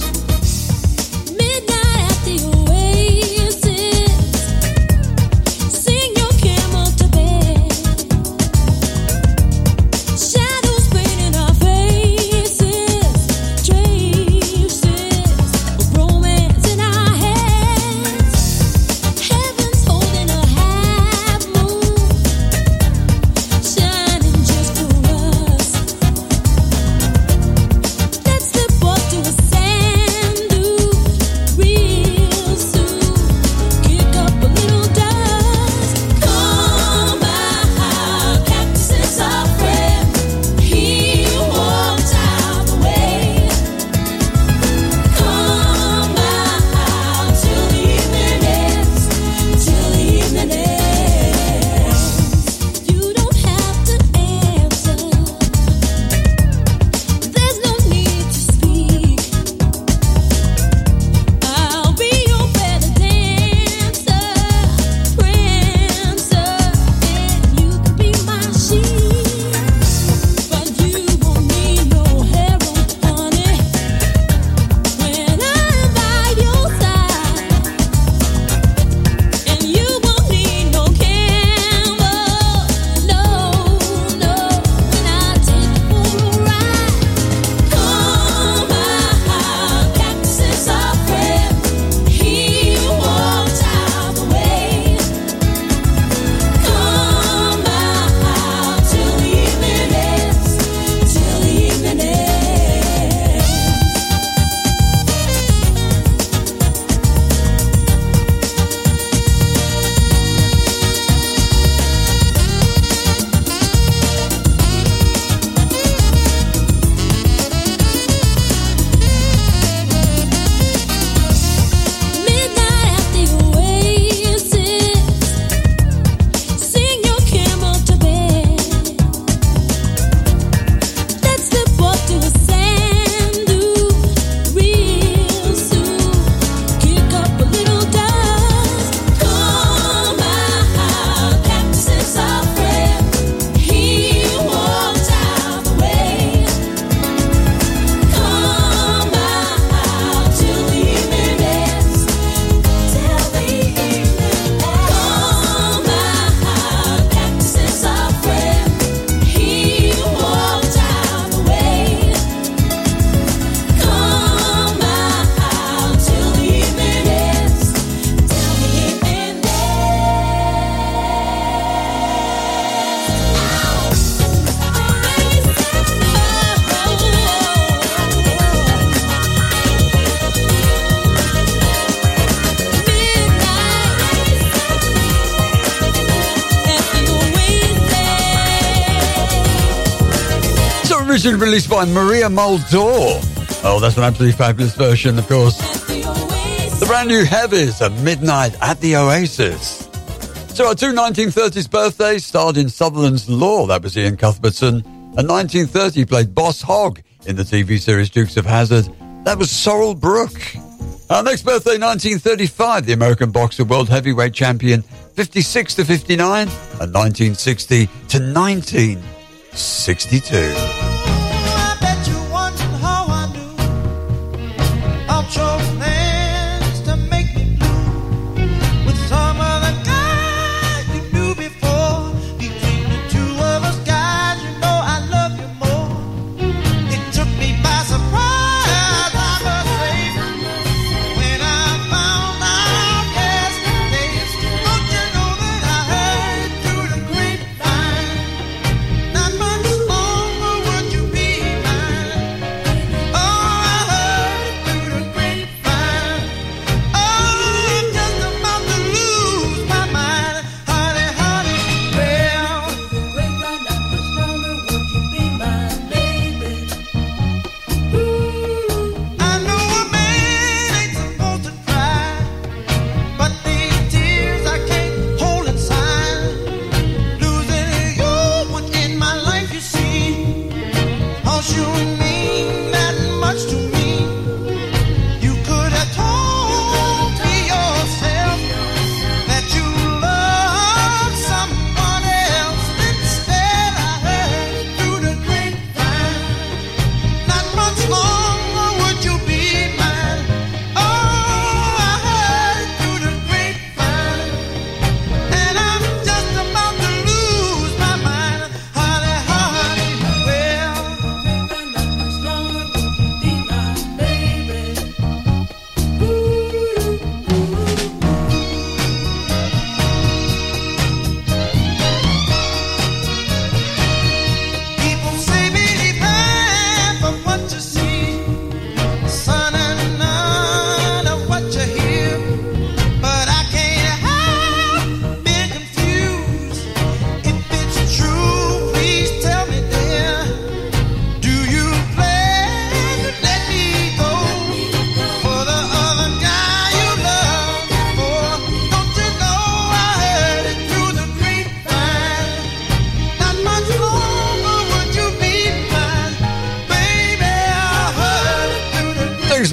Originally released by Maria Muldaur. Oh, that's an absolutely fabulous version, of course. The brand new Heavies at Midnight at the Oasis. So our two 1930s birthdays starred in Sutherland's Law. That was Iain Cuthbertson. And 1930 played Boss Hogg in the TV series Dukes of Hazzard, That was Sorrell Brook. Our next birthday, 1935, the American boxer world heavyweight champion, 56 to 59, and 1960 to 1962.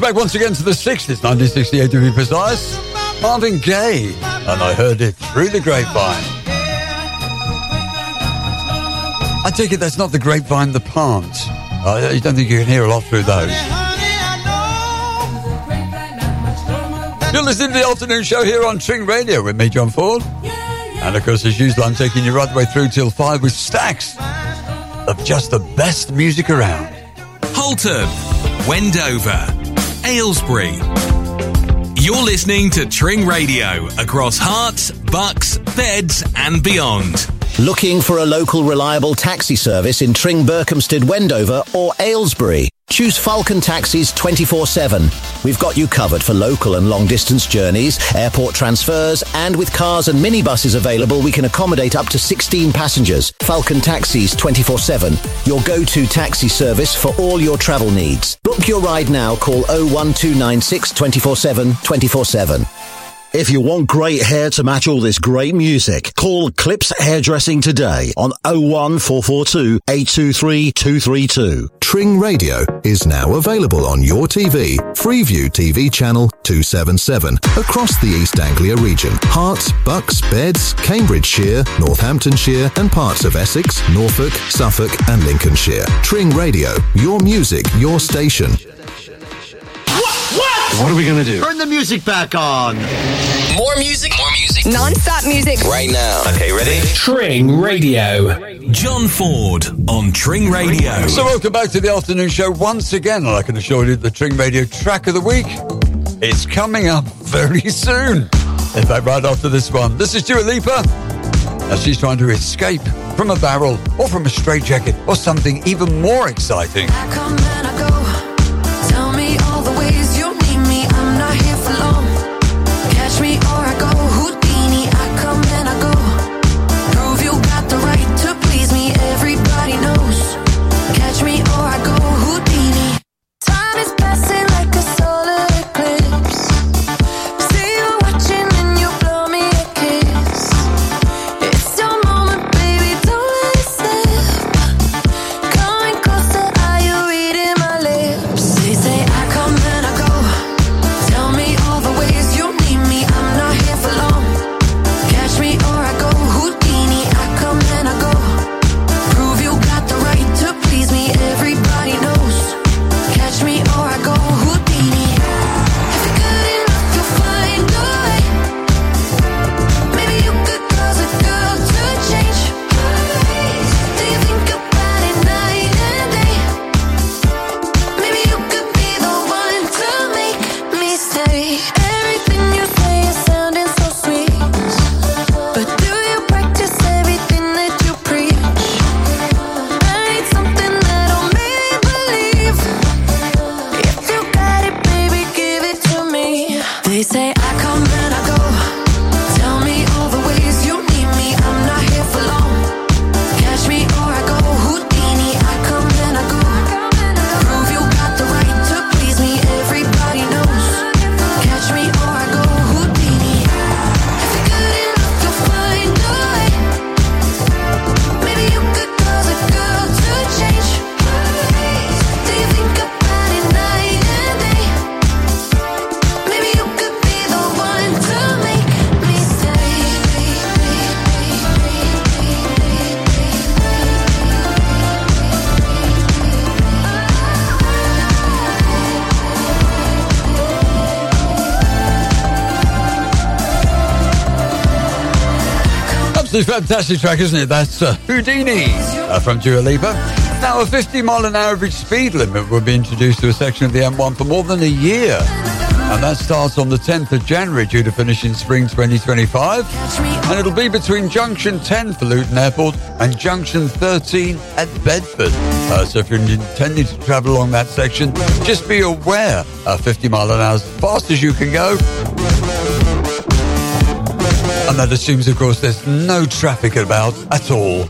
Back once again to the 60s, 1968 to be precise. Marvin Gaye, and I heard it through the grapevine. I take it that's not the grapevine, the plants. I don't think you can hear a lot through those. You're listening to the afternoon show here on Tring Radio with me, John Ford. And of course, as usual, I'm taking you right the way through till five with stacks of just the best music around. Halton, Wendover, Aylesbury. You're listening to Tring Radio across Herts, bucks, beds, and beyond. Looking for a local reliable taxi service in Tring, Berkhamsted, Wendover, or Aylesbury? Choose Falcon Taxis 24 7. We've got you covered for local and long distance journeys, airport transfers, and with cars and minibuses available, we can accommodate up to 16 passengers. Falcon Taxis 24 7, your go to taxi service for all your travel needs. Book your ride now, call 01296 24 7 24 7. If you want great hair to match all this great music, call Clips Hairdressing today on 01442 823 232. Tring Radio is now available on your TV, Freeview TV channel 277, across the East Anglia region. Herts, Bucks, Beds, Cambridgeshire, Northamptonshire, and parts of Essex, Norfolk, Suffolk, and Lincolnshire. Tring Radio, your music, your station. What What? What are we gonna do? Turn the music back on. More music, more music. Non-stop music. Right now. Okay, ready? Tring Radio. John Ford on Tring Radio. So, welcome back to the afternoon show once again. And I can assure you the Tring Radio track of the week is coming up very soon. In fact, right after this one. This is Dua Lipa. As she's trying to escape from a barrel or from a straitjacket or something even more exciting. Absolutely fantastic track, isn't it? That's uh, Houdini uh, from Dua Lipa. Now, a 50 mile an hour average speed limit will be introduced to a section of the M1 for more than a year. And that starts on the 10th of January due to finish in spring 2025. And it'll be between Junction 10 for Luton Airport and Junction 13 at Bedford. Uh, so if you're intending to travel along that section, just be aware uh, 50 mile an hour as fast as you can go. And that assumes, of course, there's no traffic about at all.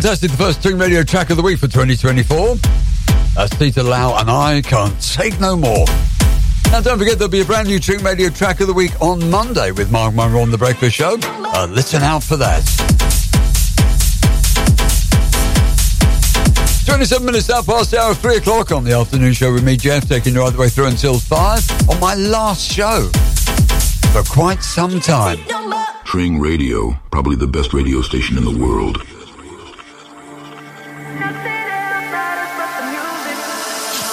Fantastic. The first Tring Radio track of the week for 2024. That's Tita Lau and I Can't Take No More. Now, don't forget there'll be a brand new Tring Radio track of the week on Monday with Mark Munro on The Breakfast Show. Uh, listen out for that. 27 minutes now past the hour, 3 o'clock on the afternoon show with me, Jeff, taking you right the way through until 5 on my last show for quite some time. Tring Radio, probably the best radio station in the world.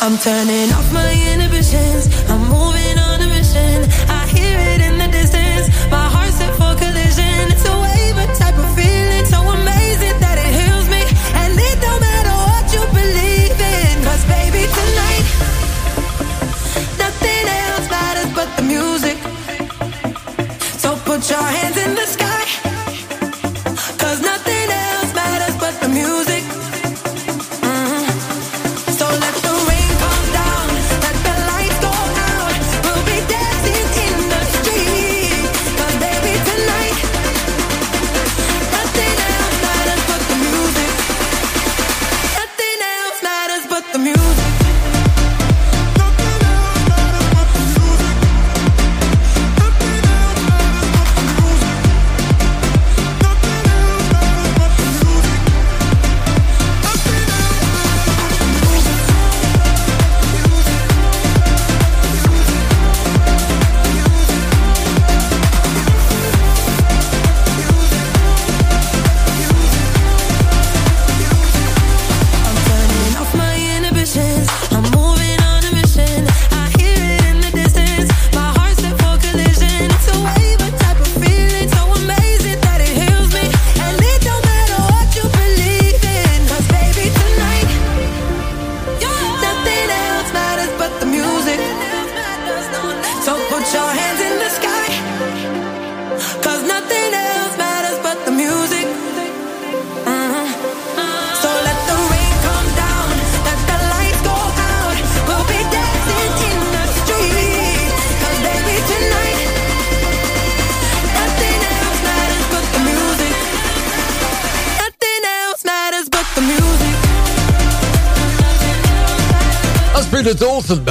I'm turning off my inhibitions. I'm moving on a mission. I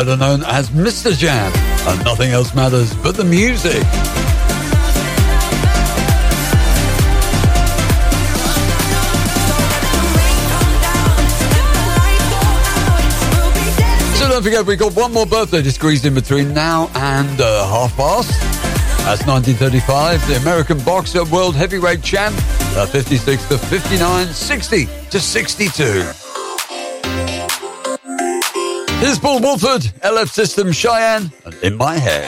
better known as Mr. Jam, and nothing else matters but the music. So don't forget, we've got one more birthday to squeeze in between now and uh, half past. That's 1935, the American boxer world heavyweight champ, uh, 56 to 59, 60 to 62. Here's Paul Woolford, LF System Cheyenne, and In My Head.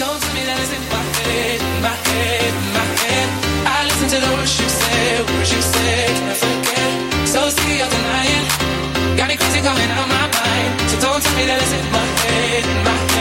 Don't tell me that it's in my head, my head, my head. I listen to the words you say, words you say, forget. So sick of denying, got me crazy coming out my mind. So don't tell me that it's in my head, in my head,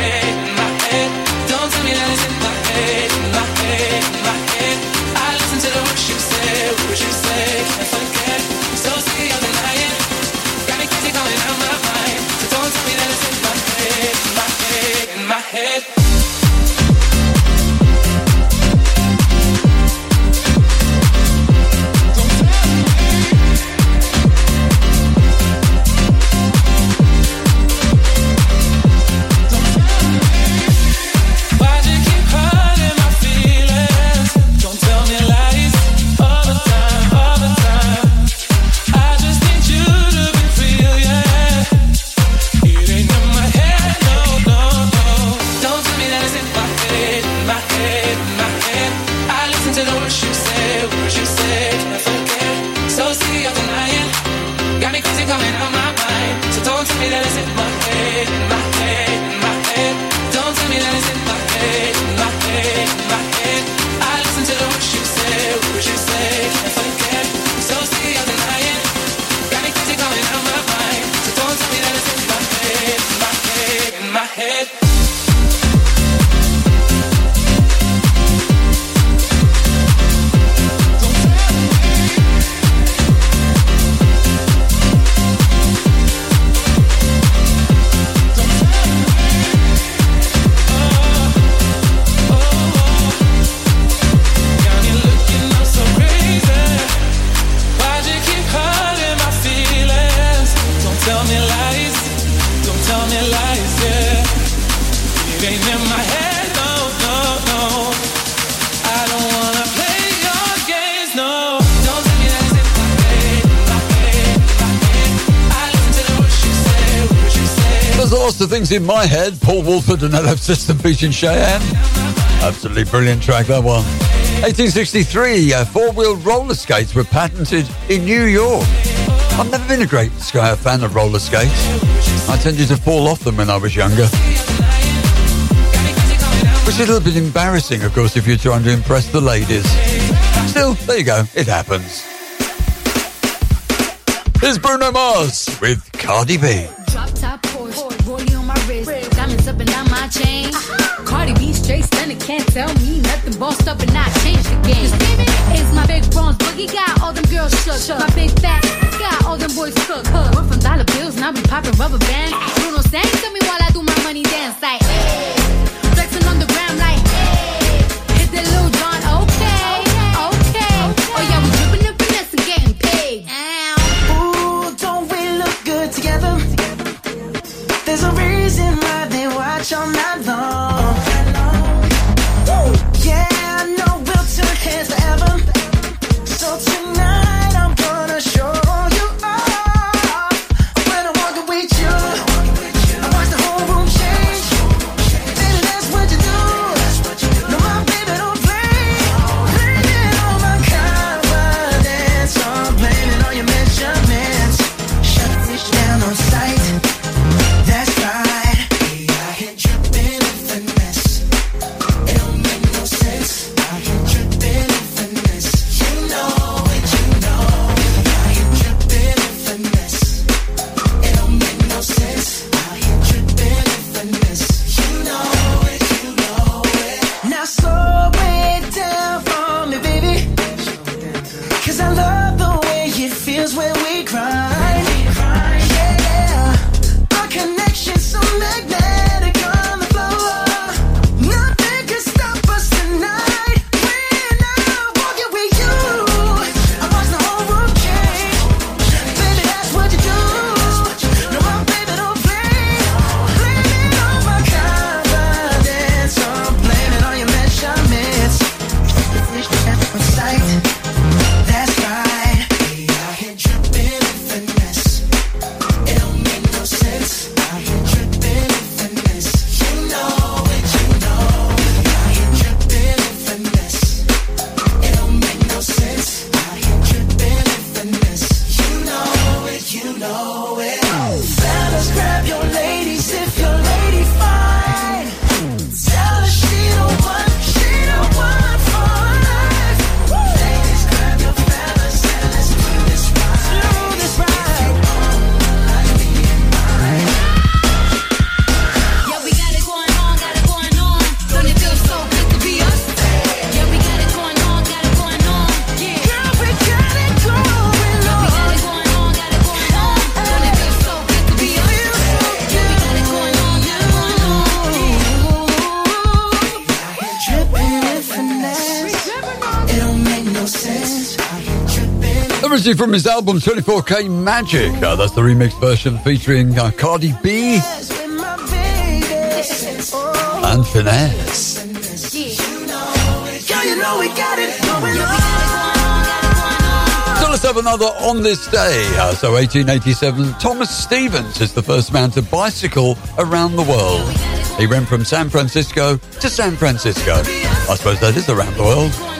in my head. Paul Woolford and LF System featuring Cheyenne. Absolutely brilliant track, that one. 1863, uh, four-wheel roller skates were patented in New York. I've never been a great uh, fan of roller skates. I tended to fall off them when I was younger. Which is a little bit embarrassing, of course, if you're trying to impress the ladies. Still, there you go, it happens. Here's Bruno Mars with Cardi B. can't tell me nothing. Bossed up and I changed the game. It's my big bronze boogie, got all them girls shook. My big fat got all them boys cooked. We're from dollar bills, now we popping rubber bands. Bruno sang to me while I do my money dance like. From his album 24K Magic. Uh, that's the remix version featuring uh, Cardi B and Finesse. Girl, you know we got it going on. So let's have another on this day. Uh, so 1887, Thomas Stevens is the first man to bicycle around the world. He went from San Francisco to San Francisco. I suppose that is around the world.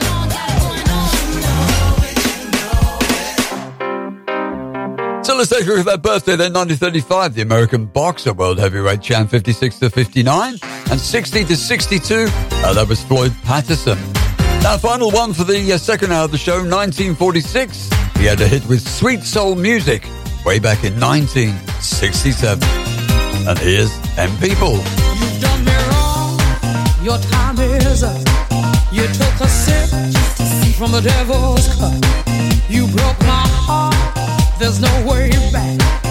So let's take a look at that birthday then, 1935. The American boxer world heavyweight champ, 56 to 59, and 60 to 62. Uh, that was Floyd Patterson. Now, final one for the uh, second hour of the show, 1946. He had a hit with Sweet Soul Music way back in 1967. And here's M People. You've done me wrong. Your time is up. You took a sip from the devil's cup. You broke my. There's no way back.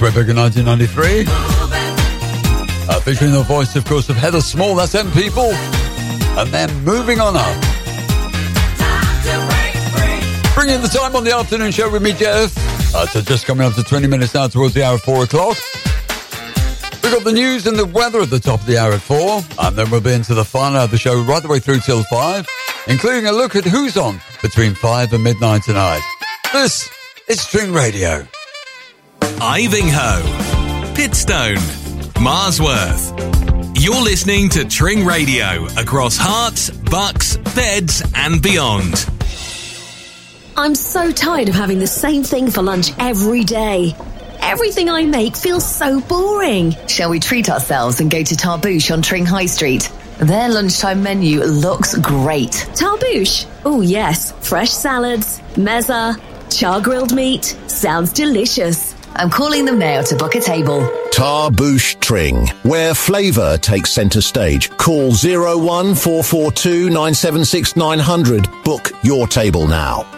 Way back in 1993. Uh, featuring the voice, of course, of Heather Small, that's M People. And then moving on up. Bringing the time on the afternoon show with me, Jeff. Uh, so just coming up to 20 minutes now towards the hour of 4 o'clock. We've got the news and the weather at the top of the hour at 4. And then we'll be into the final of the show right the way through till 5, including a look at who's on between 5 and midnight tonight. This is Tring Radio. Ivinghoe, Pitstone, Marsworth. You're listening to Tring Radio across Herts, Bucks, Beds, and beyond. I'm so tired of having the same thing for lunch every day. Everything I make feels so boring. Shall we treat ourselves and go to Tarbouche on Tring High Street? Their lunchtime menu looks great. Tarbouche? Oh, yes. Fresh salads, mezza, char grilled meat. Sounds delicious. I'm calling them now to book a table. Tarbouche Tring, where flavour takes centre stage. Call 01442 976 900. Book your table now.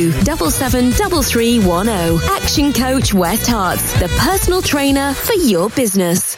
773310. Action Coach West Herts, the personal trainer for your business.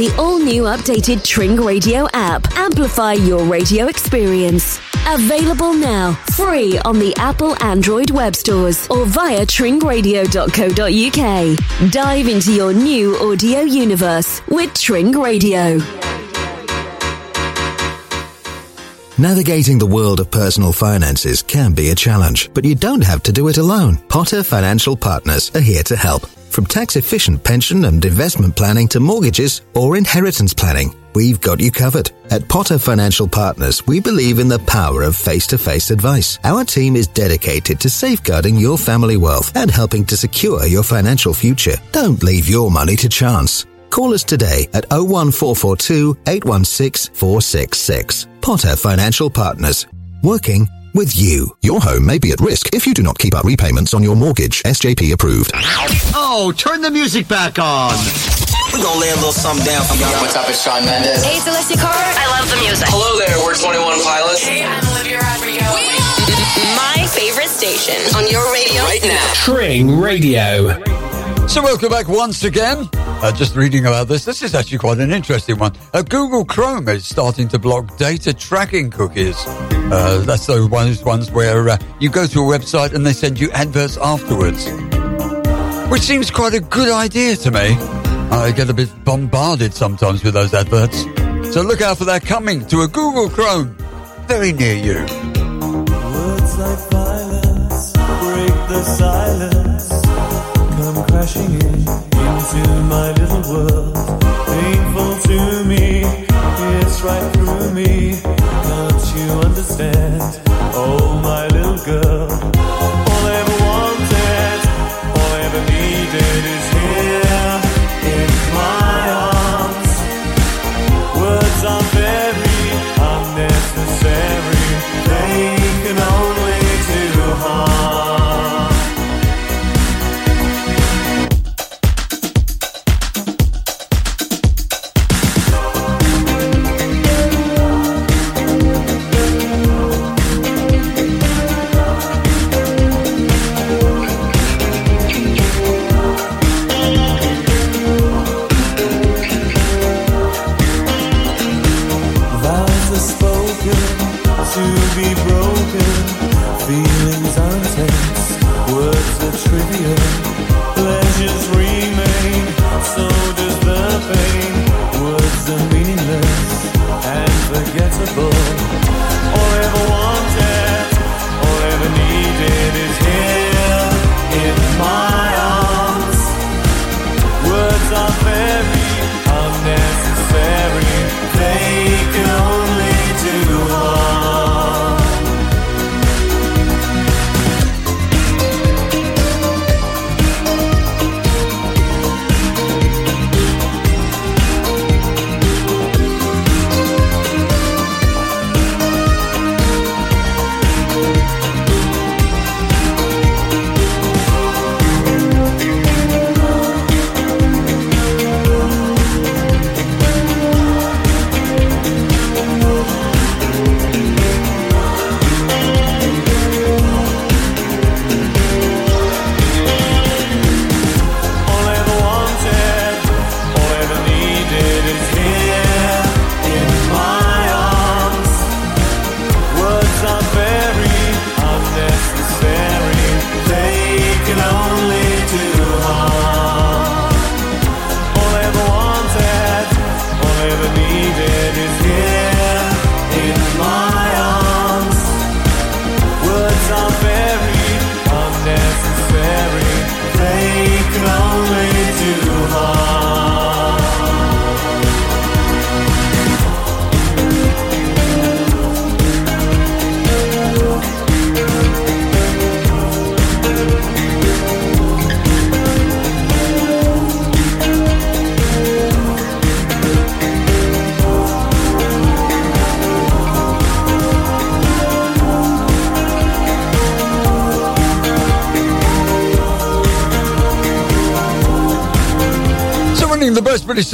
The all new updated Tring Radio app. Amplify your radio experience. Available now, free on the Apple Android web stores or via tringradio.co.uk. Dive into your new audio universe with Tring Radio. Navigating the world of personal finances can be a challenge, but you don't have to do it alone. Potter Financial Partners are here to help. From tax efficient pension and investment planning to mortgages or inheritance planning, we've got you covered. At Potter Financial Partners, we believe in the power of face to face advice. Our team is dedicated to safeguarding your family wealth and helping to secure your financial future. Don't leave your money to chance. Call us today at 01442 816 466. Potter Financial Partners. Working with you. Your home may be at risk if you do not keep up repayments on your mortgage. SJP approved. Oh, turn the music back on. We're gonna lay a little something down for y'all. What's up, it's Shawn Mendes. Hey, it's Alessia Cara. I love the music. Hello there, we're 21 Pilots. Hey, I'm Olivia Rodrigo. My favorite station on your radio right now. Tring Radio. So welcome back once again. Uh, just reading about this. This is actually quite an interesting one. Uh, Google Chrome is starting to block data tracking cookies. Uh, that's those ones, ones where uh, you go to a website and they send you adverts afterwards. Which seems quite a good idea to me. I get a bit bombarded sometimes with those adverts. So look out for that coming to a Google Chrome very near you. Words like violence break the silence. Crashing in into my little world. Painful to me, it's right through me. Can't you understand? Oh, my little girl.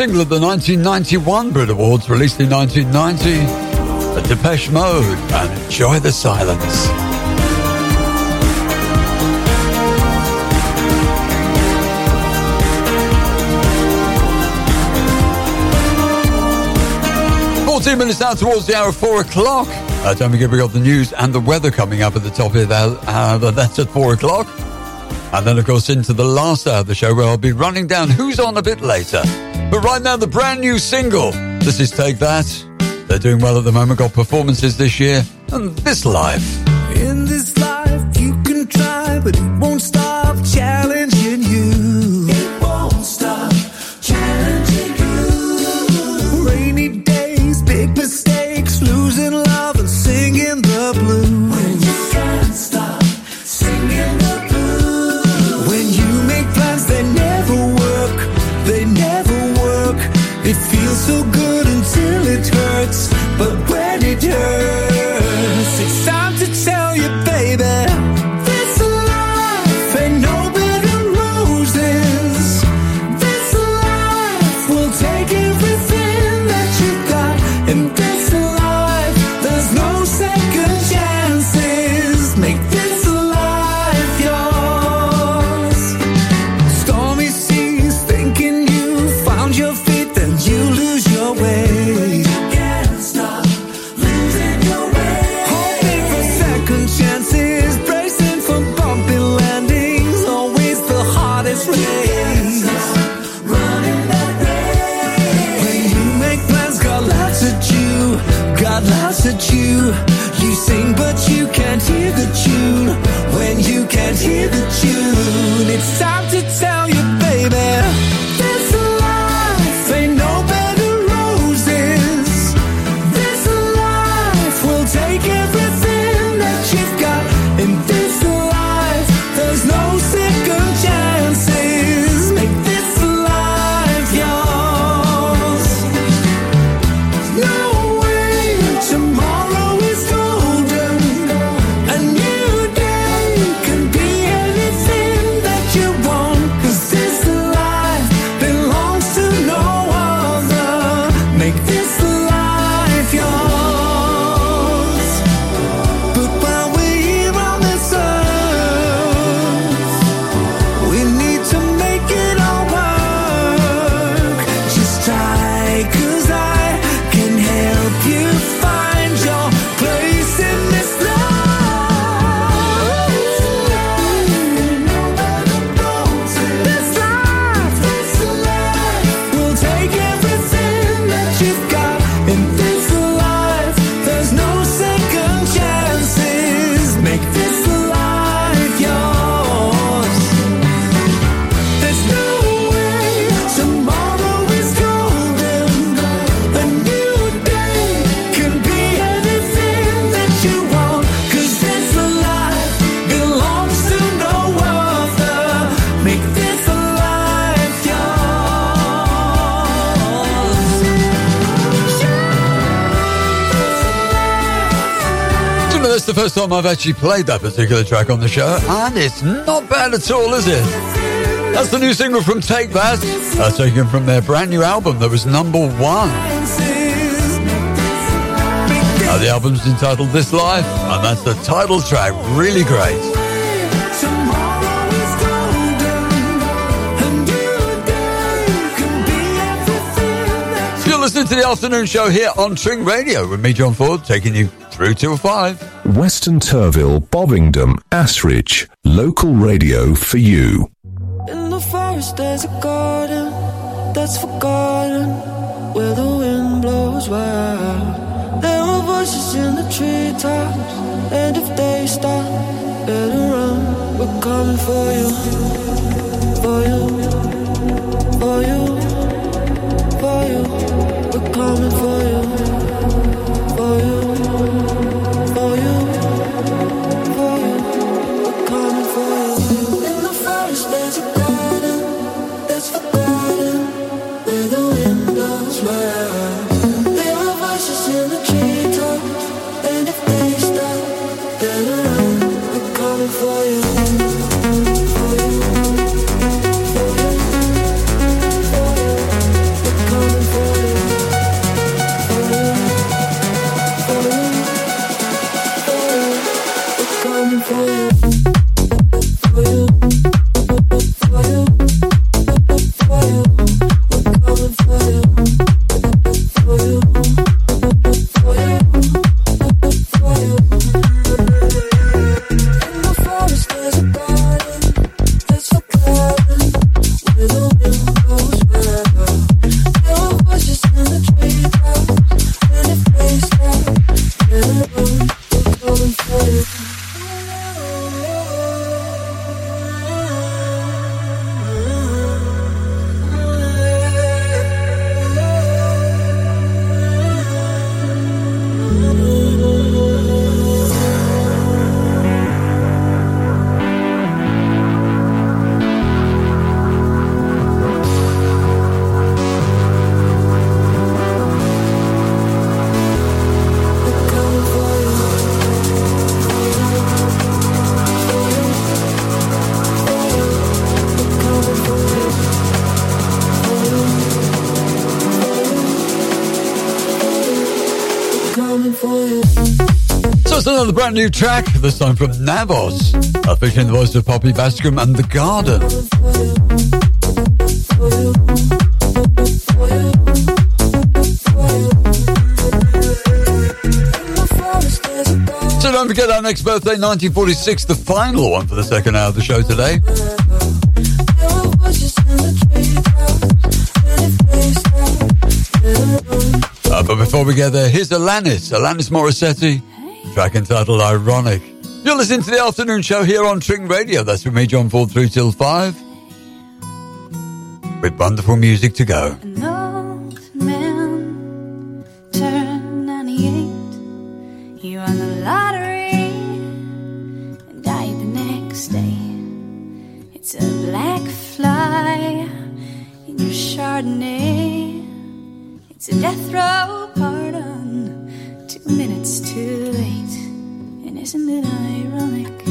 Single at the 1991 Brit Awards, released in 1990, The Depeche Mode and Enjoy the Silence. Fourteen minutes now towards the hour of four o'clock. Uh, don't forget we got the news and the weather coming up at the top of that. Uh, that's at four o'clock. And then, of course, into the last hour of the show where I'll be running down who's on a bit later. But right now, the brand new single. This is Take That. They're doing well at the moment, got performances this year, and this live. In this God laughs at you. You sing, but you can't hear the tune. First time I've actually played that particular track on the show, and it's not bad at all, is it? That's the new single from Take That, uh, taken from their brand new album that was number one. The album's entitled This Life, and that's the title track. Really great. Listening to the afternoon show here on Tring Radio with me, John Ford, taking you through till five. Weston Turville, Bovingdon, Ashridge. Local radio for you. In the forest there's a garden that's forgotten where the wind blows wild. There are voices in the treetops, and if they stop, better run. We're coming for you, for you, for you, for you. We're coming for you, brand new track, this time from Navos, featuring the voice of Poppy Baskcomb and The Garden. So don't forget our next birthday, 1946, the final one for the second hour of the show today. Uh, but before we get there, here's Alanis, Alanis Morissetti, track entitled Ironic. You're listening to the afternoon show here on Tring Radio. That's with me, John Ford, through till five. With wonderful music to go. Isn't it ironic?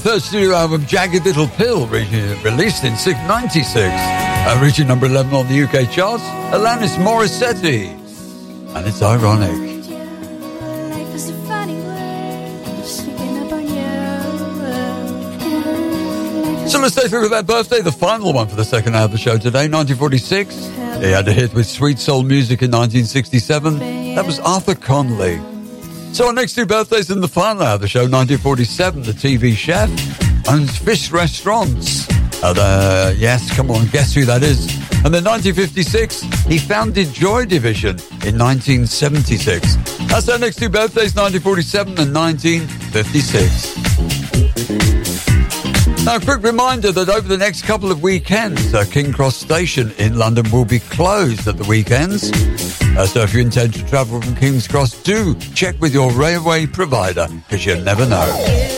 Third studio album, Jagged Little Pill, released in 96, uh, reaching number 11 on the UK charts, Alanis Morissetti. And it's ironic. So let's take a look at that birthday, the final one for the second hour of the show today, 1946. He had a hit with Sweet Soul Music in 1967. That was Arthur Conley. So our next two birthdays in the final hour of the show, 1947, the TV chef owns fish restaurants. And, uh, yes, come on, guess who that is? And then 1956, he founded Joy Division in 1976. That's our next two birthdays, 1947 and 1956. Now, a quick reminder that over the next couple of weekends, uh, King Cross Station in London will be closed at the weekends. Uh, so if you intend to travel from King's Cross, do check with your railway provider because you never know.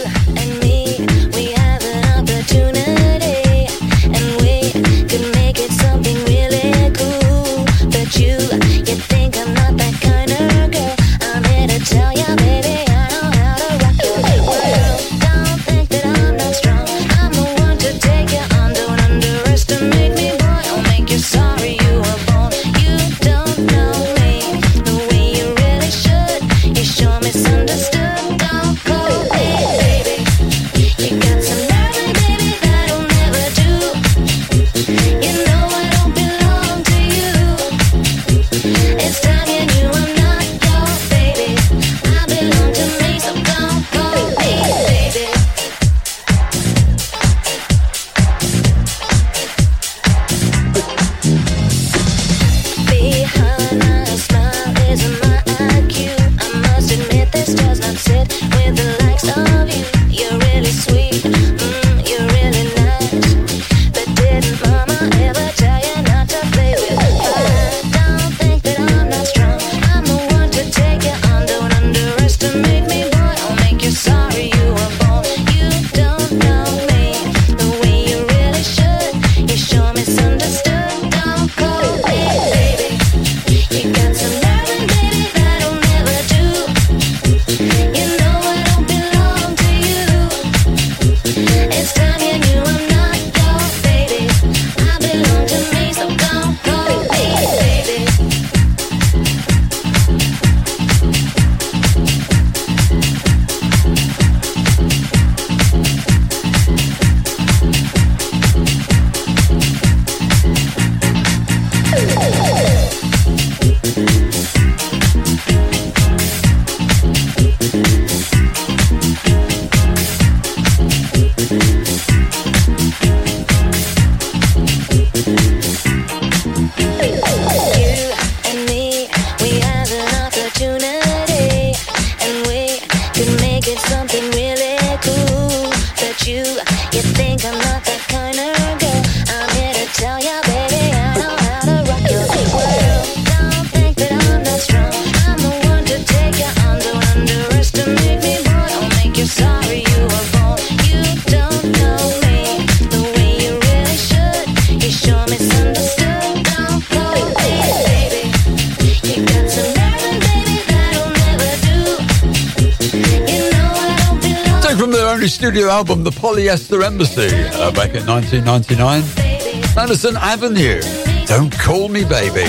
Studio album, The Polyester Embassy, uh, back in 1999. Madison Avenue, Don't Call Me Baby.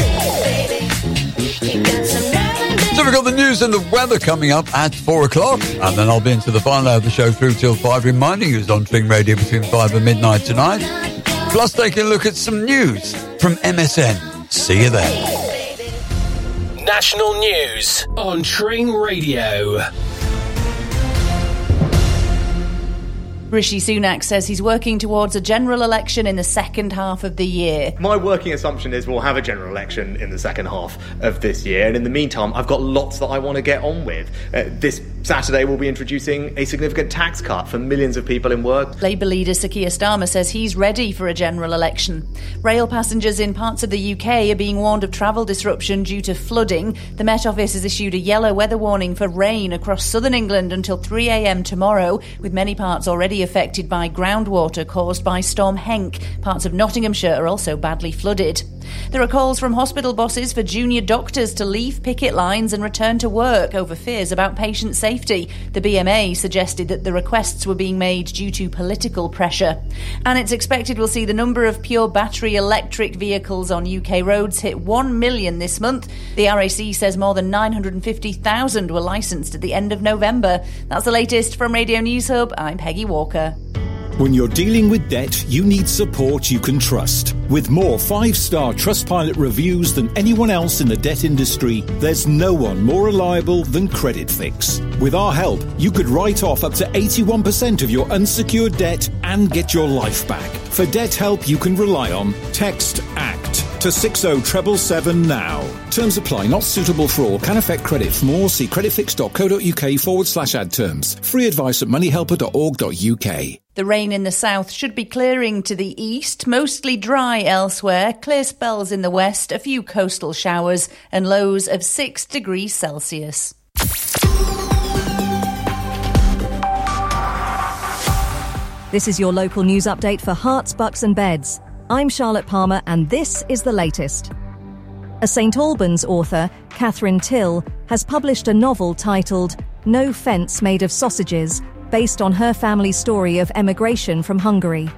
So we've got the news and the weather coming up at 4 o'clock, and then I'll be into the final hour of the show through till 5, reminding you it's on Tring Radio between 5 and midnight tonight. Plus taking a look at some news from MSN. See you then. National news on Tring Radio. Rishi Sunak says he's working towards a general election in the second half of the year. My working assumption is we'll have a general election in the second half of this year, and in the meantime, I've got lots that I want to get on with. Uh, this Saturday, we'll be introducing a significant tax cut for millions of people in work. Labour leader Sir Keir Starmer says he's ready for a general election. Rail passengers in parts of the UK are being warned of travel disruption due to flooding. The Met Office has issued a yellow weather warning for rain across southern England until 3am tomorrow, with many parts already affected by groundwater caused by Storm Henk. Parts of Nottinghamshire are also badly flooded. There are calls from hospital bosses for junior doctors to leave picket lines and return to work over fears about patient safety. The BMA suggested that the requests were being made due to political pressure. And it's expected we'll see the number of pure battery electric vehicles on UK roads hit 1 million this month. The RAC says more than 950,000 were licensed at the end of November. That's the latest from Radio News Hub. I'm Peggy Walker. When you're dealing with debt, you need support you can trust. With more five star Trustpilot reviews than anyone else in the debt industry, there's no one more reliable than Creditfix. With our help, you could write off up to 81% of your unsecured debt and get your life back. For debt help you can rely on, text ACT to 60777 now. Terms apply, not suitable for all, can affect credit. For more, see creditfix.co.uk forward slash add terms. Free advice at moneyhelper.org.uk. The rain in the south should be clearing to the east, mostly dry elsewhere, clear spells in the west, a few coastal showers, and lows of 6 degrees Celsius. This is your local news update for Herts, Bucks and Beds. I'm Charlotte Palmer, and this is the latest. A St Albans author, Catherine Till, has published a novel titled No Fence Made of Sausages, based on her family's story of emigration from Hungary.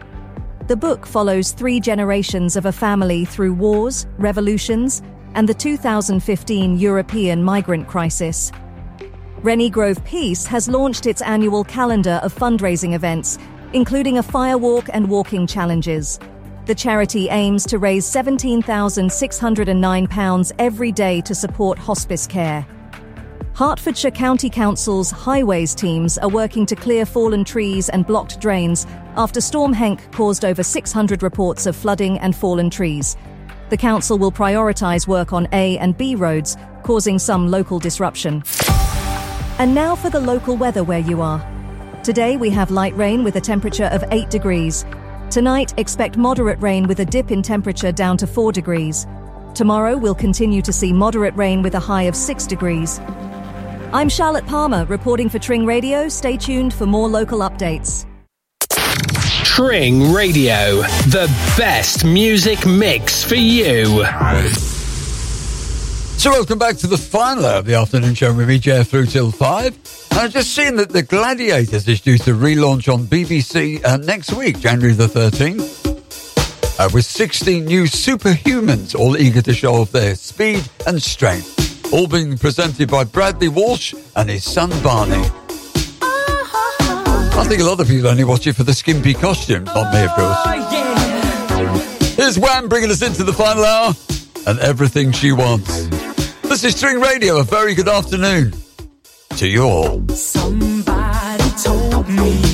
The book follows three generations of a family through wars, revolutions, and the 2015 European migrant crisis. Rennie Grove Peace has launched its annual calendar of fundraising events, including a firewalk and walking challenges. The charity aims to raise £17,609 every day to support hospice care. Hertfordshire County Council's highways teams are working to clear fallen trees and blocked drains after Storm Henk caused over 600 reports of flooding and fallen trees. The council will prioritise work on A and B roads, causing some local disruption. And now for the local weather where you are. Today we have light rain with a temperature of 8 degrees. Tonight, expect moderate rain with a dip in temperature down to 4 degrees. Tomorrow, we'll continue to see moderate rain with a high of 6 degrees. I'm Charlotte Palmer, reporting for Tring Radio. Stay tuned for more local updates. Tring Radio, the best music mix for you. So welcome back to the final hour of the afternoon show with me, Jeff, through till five. And I've just seen that The Gladiators is due to relaunch on BBC uh, next week, January the 13th. Uh, with 16 new superhumans, all eager to show off their speed and strength. All being presented by Bradley Walsh and his son Barney. I think a lot of people only watch it for the skimpy costumes, not me, of course. Here's Wham bringing us into the final hour and everything she wants. This is Tring Radio. A very good afternoon to you all. Somebody told me,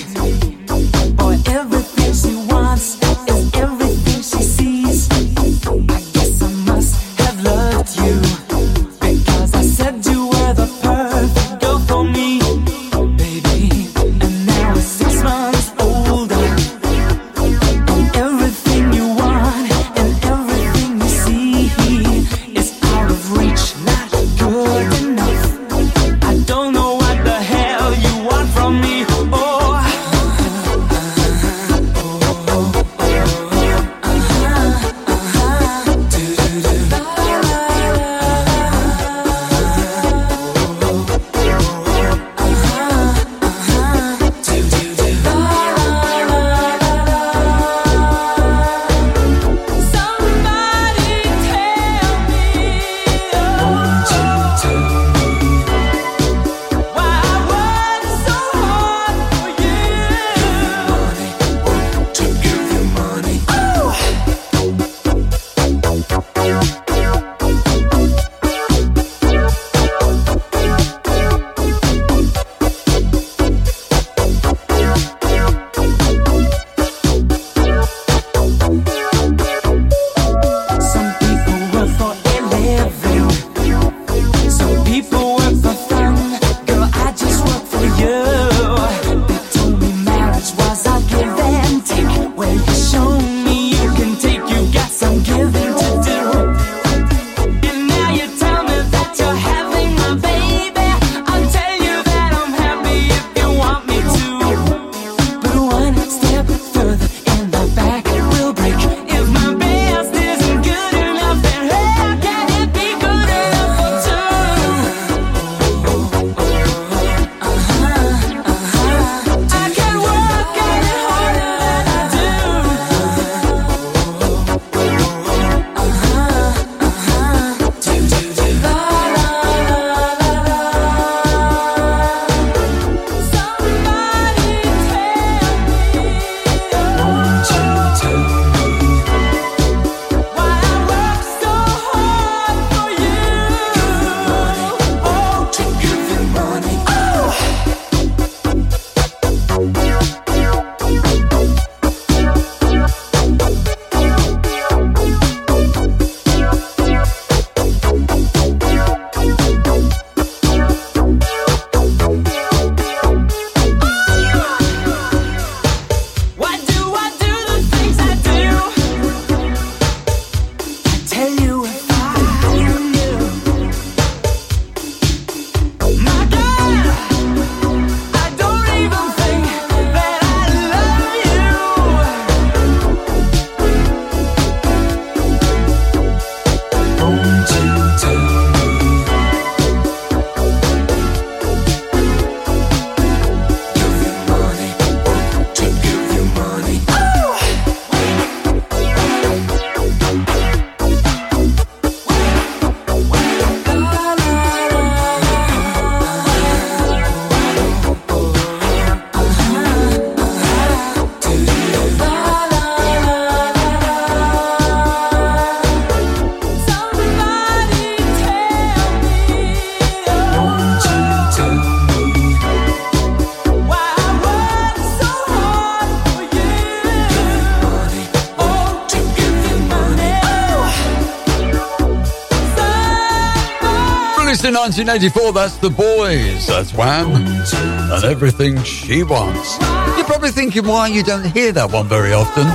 in 1984, that's The Boys. That's Wham. And Everything She Wants. You're probably thinking why you don't hear that one very often.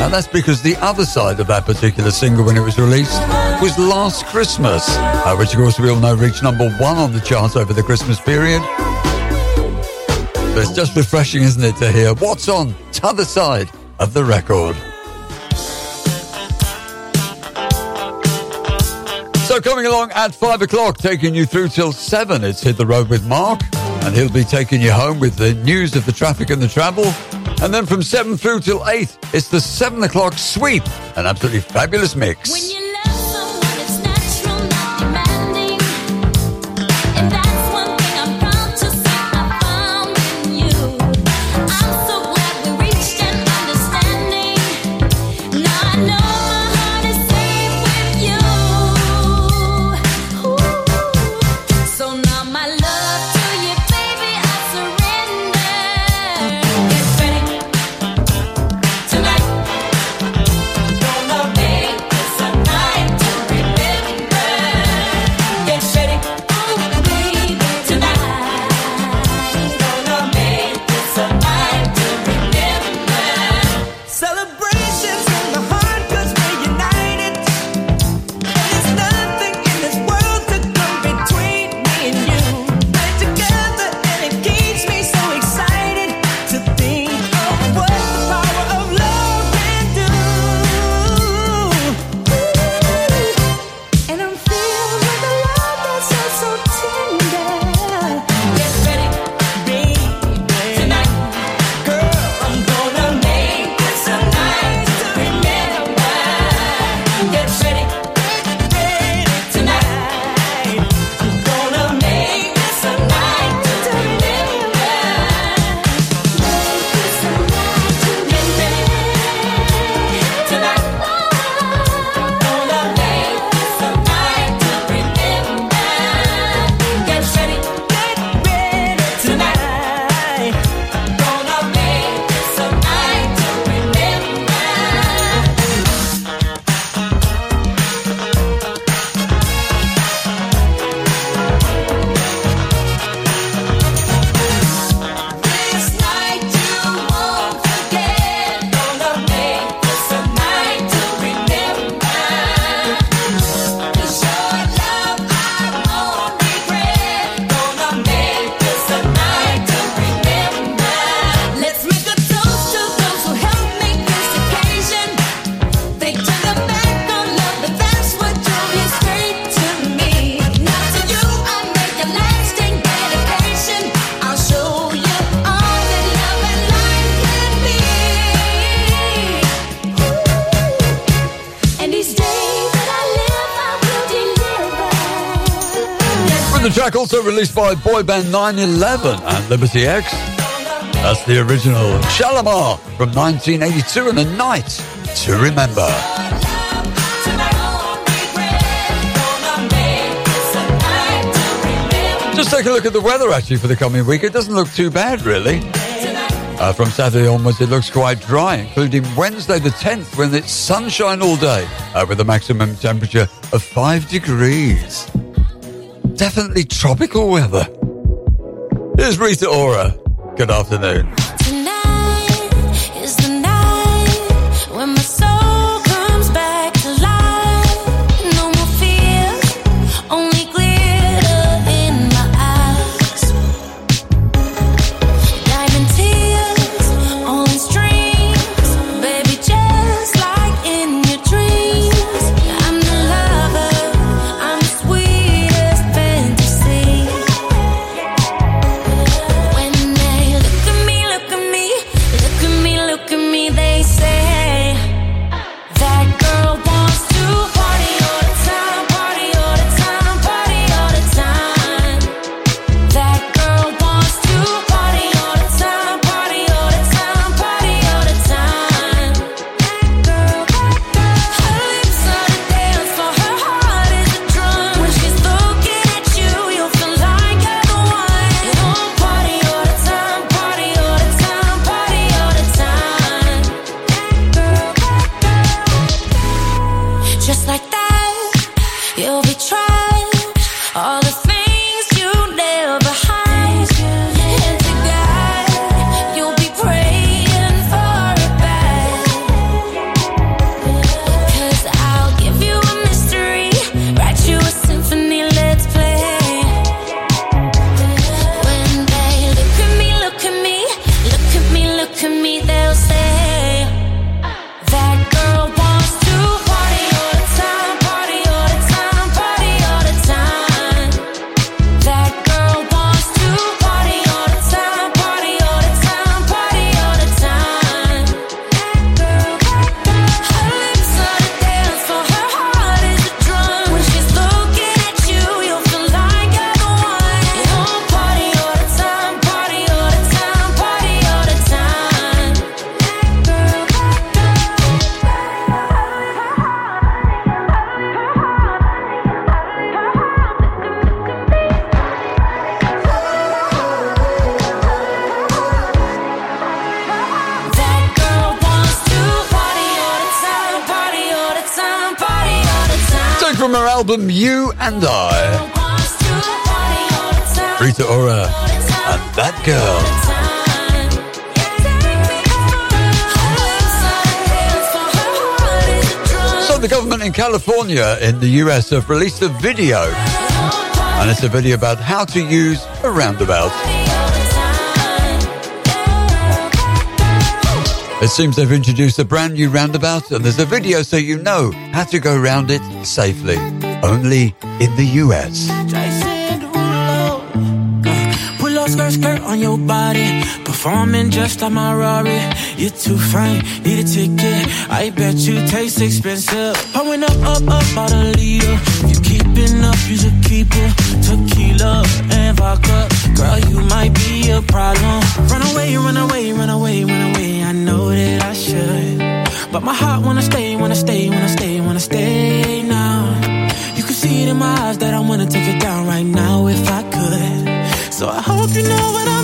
And that's because the other side of that particular single when it was released was Last Christmas, uh, which of course we all know reached number one on the charts over the Christmas period. But it's just refreshing, isn't it, to hear what's on t'other side of the record. Coming along at five o'clock, taking you through till seven, it's Hit the Road with Mark, and he'll be taking you home with the news of the traffic and the travel. And then from seven through till eight, it's the seven o'clock sweep, an absolutely fabulous mix. Also released by boy band 911 and Liberty X. That's the original Shalamar from 1982 and a night to remember. Just take a look at the weather actually for the coming week. It doesn't look too bad really. Uh, from Saturday onwards, it looks quite dry, including Wednesday the 10th when it's sunshine all day uh, with a maximum temperature of 5 degrees. Definitely tropical weather. Here's Rita Ora. Good afternoon. The US have released a video. And it's a video about how to use a roundabout. It seems they've introduced a brand new roundabout and there's a video so you know how to go around it safely. Only in the US. Pull up skirt, skirt on your body. Performing just like my Rari. You're too fine, need a ticket. I bet you taste expensive. Pouring up, up, up, about a liter. If you keeping up, you should keep it. Tequila and vodka. Girl, you might be a problem. Run away, run away, run away, run away. I know that I should. But my heart wanna stay, wanna stay, wanna stay, wanna stay now. You can see it in my eyes that I wanna take it down right now if I could. So I hope you know what I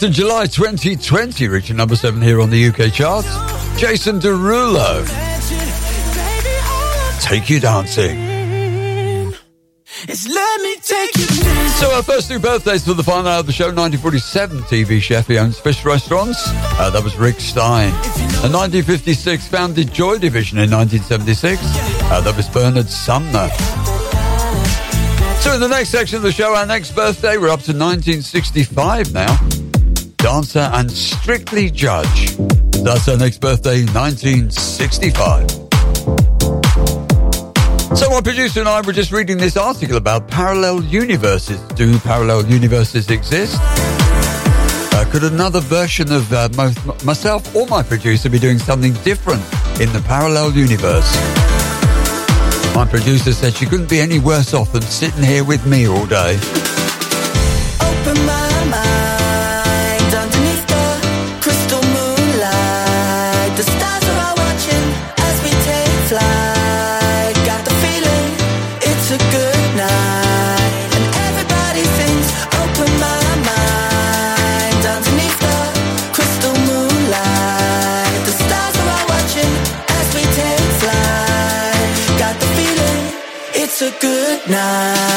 released in July 2020, reaching number seven here on the UK charts. Jason Derulo. Take you dancing. It's let me take you dancing. So our first two birthdays for the final hour of the show, 1947 TV chef, he owns fish restaurants. Uh, that was Rick Stein. In 1956, founded Joy Division in 1976. Uh, that was Bernard Sumner. So in the next section of the show, our next birthday, we're up to 1965 now. Dancer and Strictly Judge. That's her next birthday, 1965. So my producer and I were just reading this article about parallel universes. Do parallel universes exist? Uh, could another version of uh, myself or my producer be doing something different in the parallel universe? My producer said she couldn't be any worse off than sitting here with me all day. A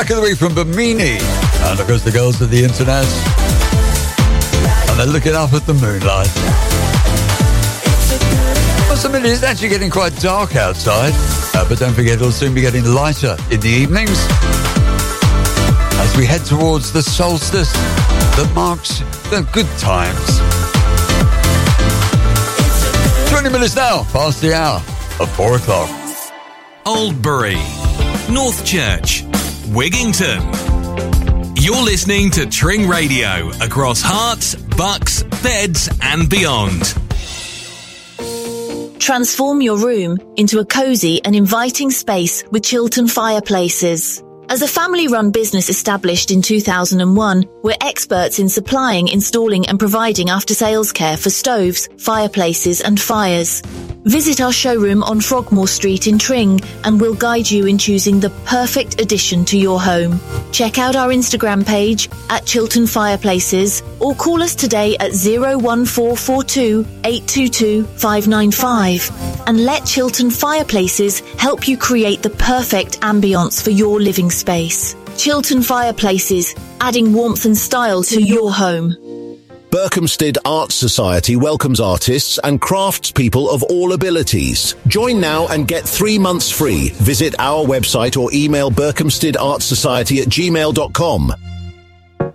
track of the week from Bimini. And of course, the girls of the internet. And they're looking up at the moonlight. Must admit, it's actually getting quite dark outside. Uh, but don't forget, it'll soon be getting lighter in the evenings. As we head towards the solstice that marks the good times. 20 minutes now, past the hour of 4 o'clock. Aldbury, Northchurch, Wigginton. You're listening to Tring Radio across Herts, Bucks, Beds, and beyond. Transform your room into a cozy and inviting space with Chilton Fireplaces. As a family run business established in 2001, we're experts in supplying, installing and providing after sales care for stoves, fireplaces and fires. Visit our showroom on Frogmore Street in Tring and we'll guide you in choosing the perfect addition to your home. Check out our Instagram page at Chilton Fireplaces or call us today at 01442 822 595 and let Chilton Fireplaces help you create the perfect ambience for your living space. Chilton Fireplaces, adding warmth and style to your home. Berkhamsted Art Society welcomes artists and craftspeople of all abilities. Join now and get three months free. Visit our website or email berkhamstedartsociety at gmail.com.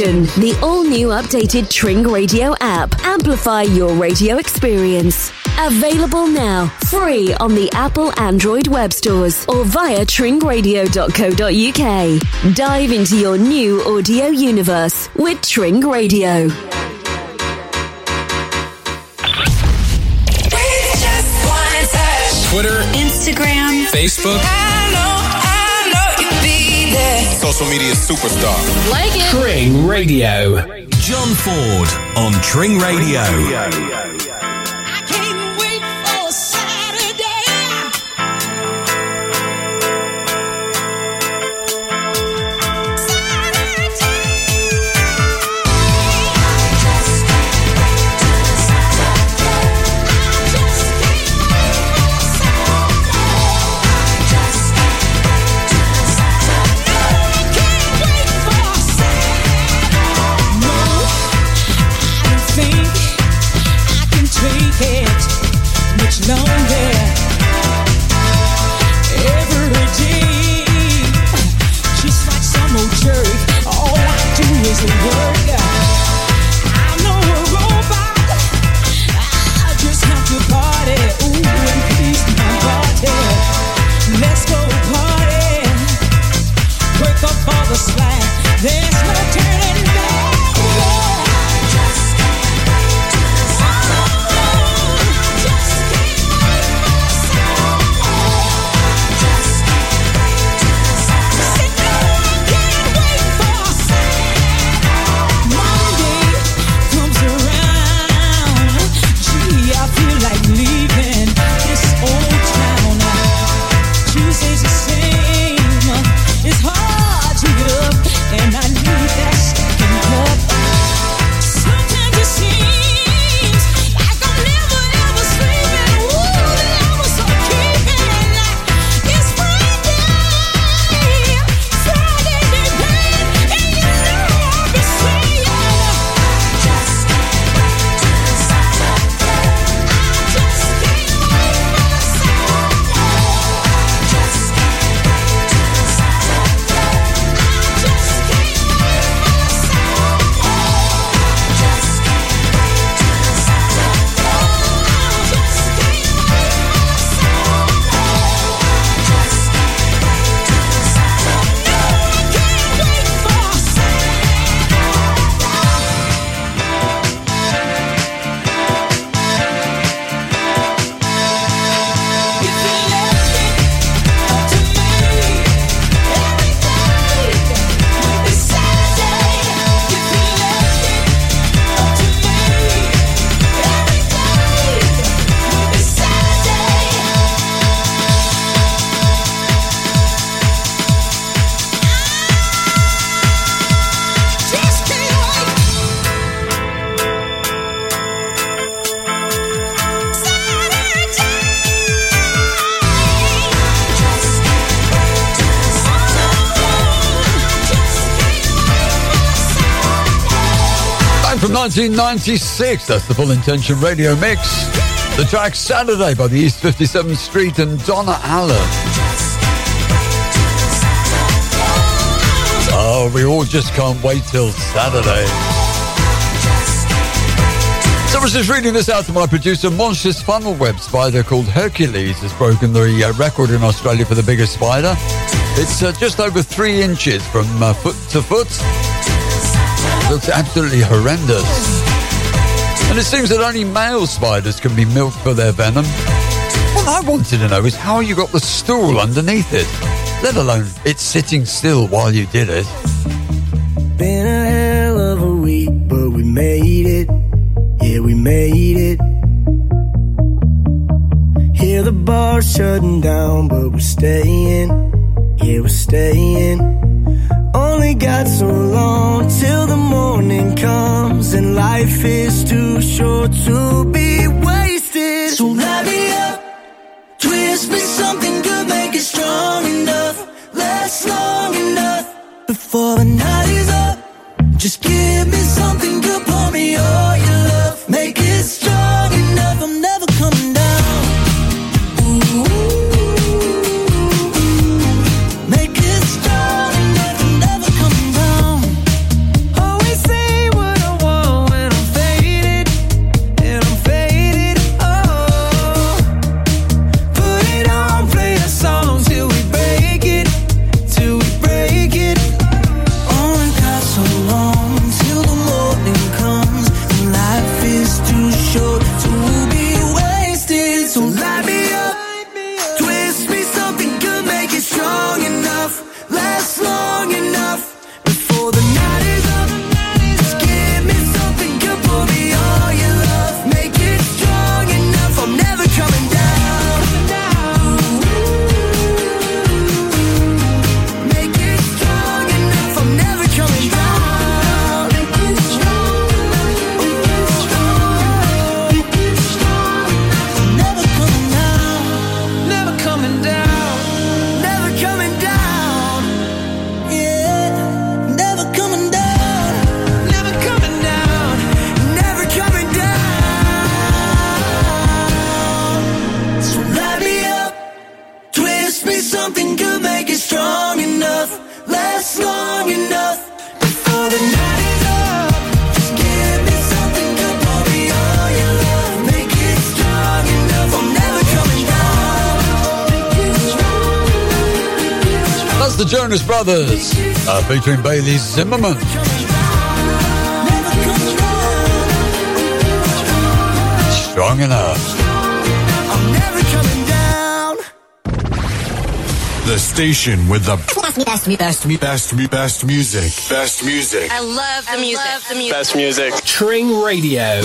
The all new updated Tring Radio app. Amplify your radio experience. Available now, free on the Apple Android web stores or via tringradio.co.uk. Dive into your new audio universe with Tring Radio. Twitter, Instagram, Facebook, social media superstar. Like it. Tring Radio. John Ford on Tring Radio. i'm a world 1996, that's the Full Intention Radio Mix. The track Saturday by the East 57th Street and Donna Allen. Oh, we all just can't wait till Saturday. So I was just reading this out to my producer. Monstrous funnel web spider called Hercules has broken the uh, record in Australia for the biggest spider. It's uh, just over three inches from uh, foot to foot. Looks absolutely horrendous. And it seems that only male spiders can be milked for their venom. What I wanted to know is how you got the stool underneath it, let alone it's sitting still while you did it. Been a hell of a week, but we made it. Yeah, we made it. Hear the bar shutting down, but we're staying. Yeah, we're staying. Only got so long till the morning comes, and life is too short to be. Brothers, uh, featuring Bailey Zimmerman. Strong enough. Never coming down. The station with the best, best, best, best, best, best music. Best music. I love the music. the music. Best music. Tring Radio.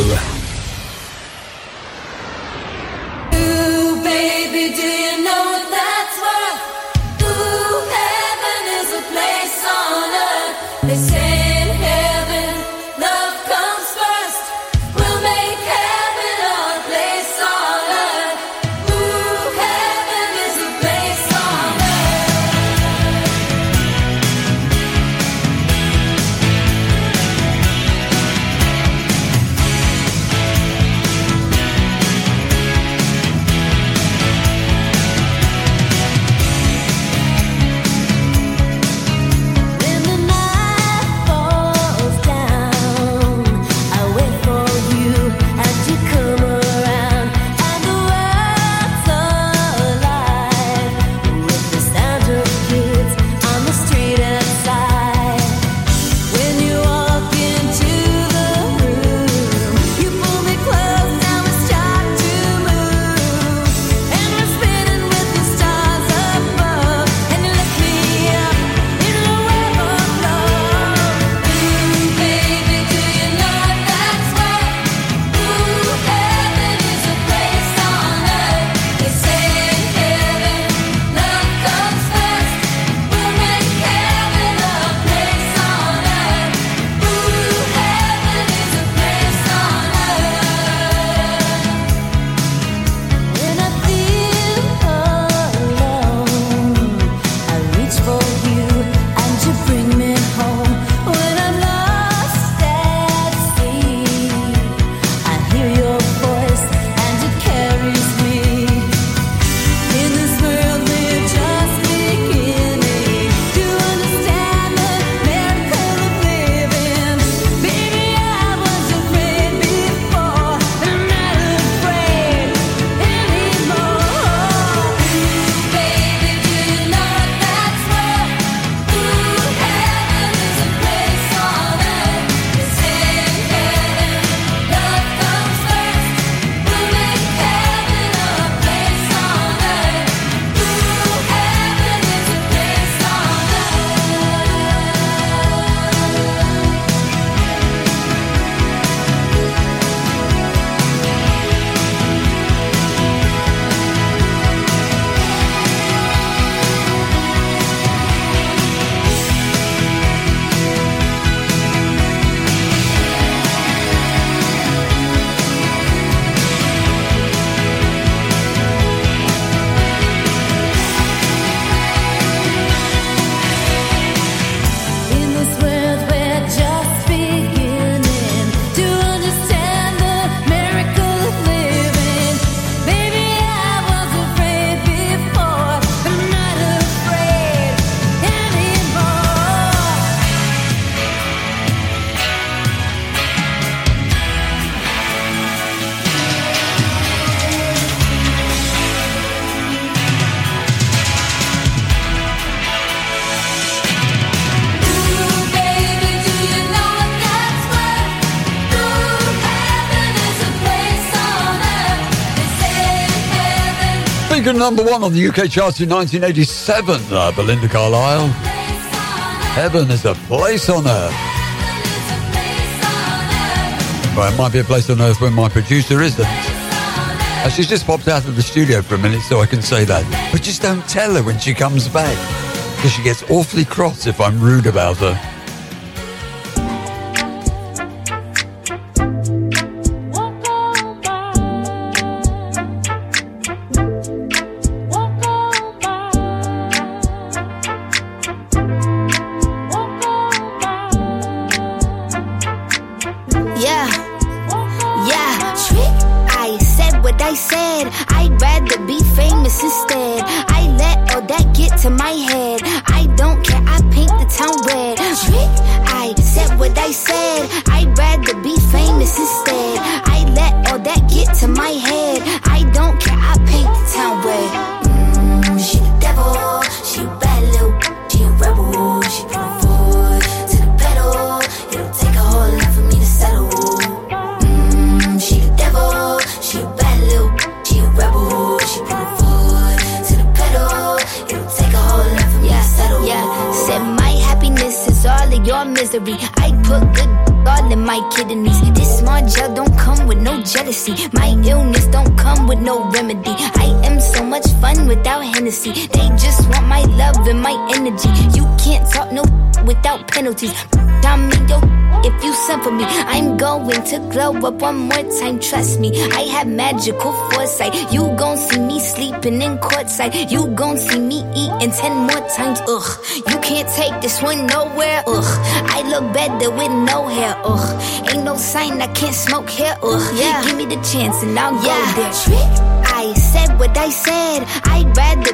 Number one on the UK charts in 1987, uh, Belinda Carlisle. Heaven is a place on earth. Well, it might be a place on earth when my producer isn't. Uh, she's just popped out of the studio for a minute, so I can say that. But just don't tell her when she comes back, because she gets awfully cross if I'm rude about her. Magical foresight. You gon' see me sleeping in courtside. You gon' see me eating ten more times. Ugh, you can't take this one nowhere. Ugh, I look better with no hair. Ugh, ain't no sign I can't smoke here. Ugh, yeah. give me the chance and I'll go there. Trick. I said what I said. I'd rather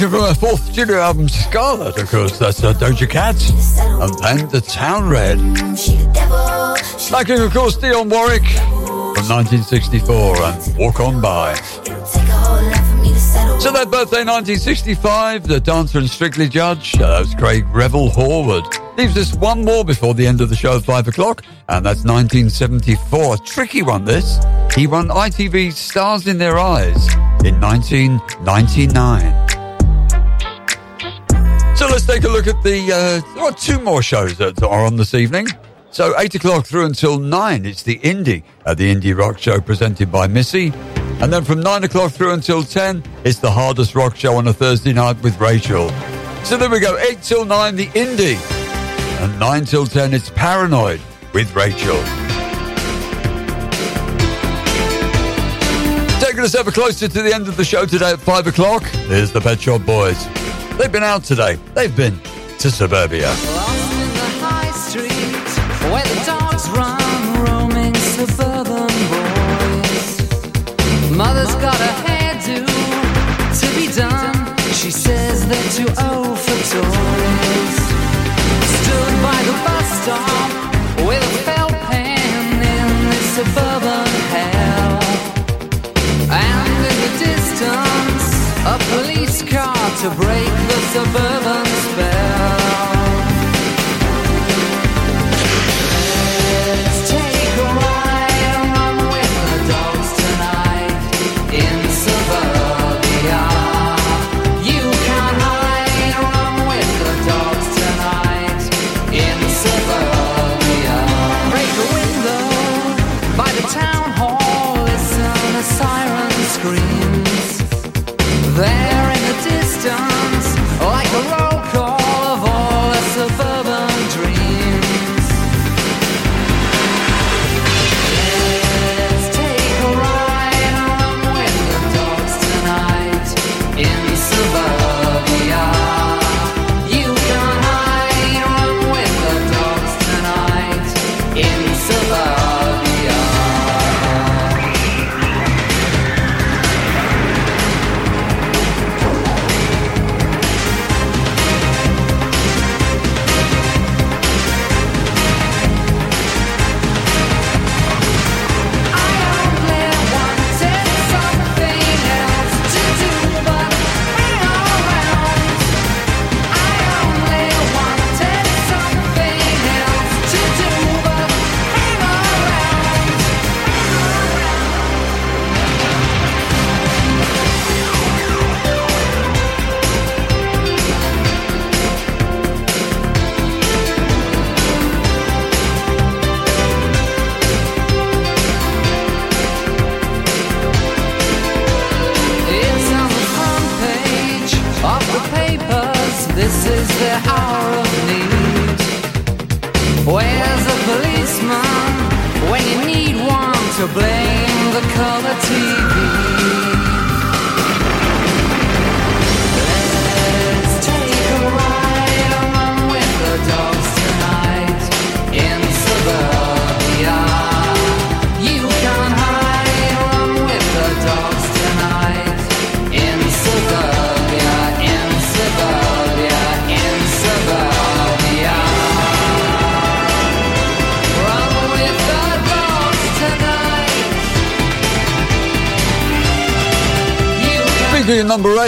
It from her fourth studio album, Scarlet, of course. That's uh, Doja Cat and Paint the Town Red. Backing, of course, Dionne Warwick from 1964 and Walk On By. So that birthday 1965, the dancer and strictly judge, uh, that was Craig Revel Horwood. Leaves us one more before the end of the show at 5 o'clock, and that's 1974. Tricky one, this. He won ITV's Stars in Their Eyes in 1999. Let's take a look at the uh, oh, two more shows that are on this evening. So eight o'clock through until nine, it's the indie, uh, the indie rock show presented by Missy, and then from nine o'clock through until ten, it's the hardest rock show on a Thursday night with Rachel. So there we go, eight till nine, the indie, and nine till ten, it's Paranoid with Rachel. Taking us ever closer to the end of the show today at five o'clock. Here's the Pet Shop Boys. They've been out today. They've been to suburbia. Lost in the high street where the dogs run, roaming suburban boys. Mother's got a hairdo to be done. She says they're too old for toys. Stood by the bus stop suburban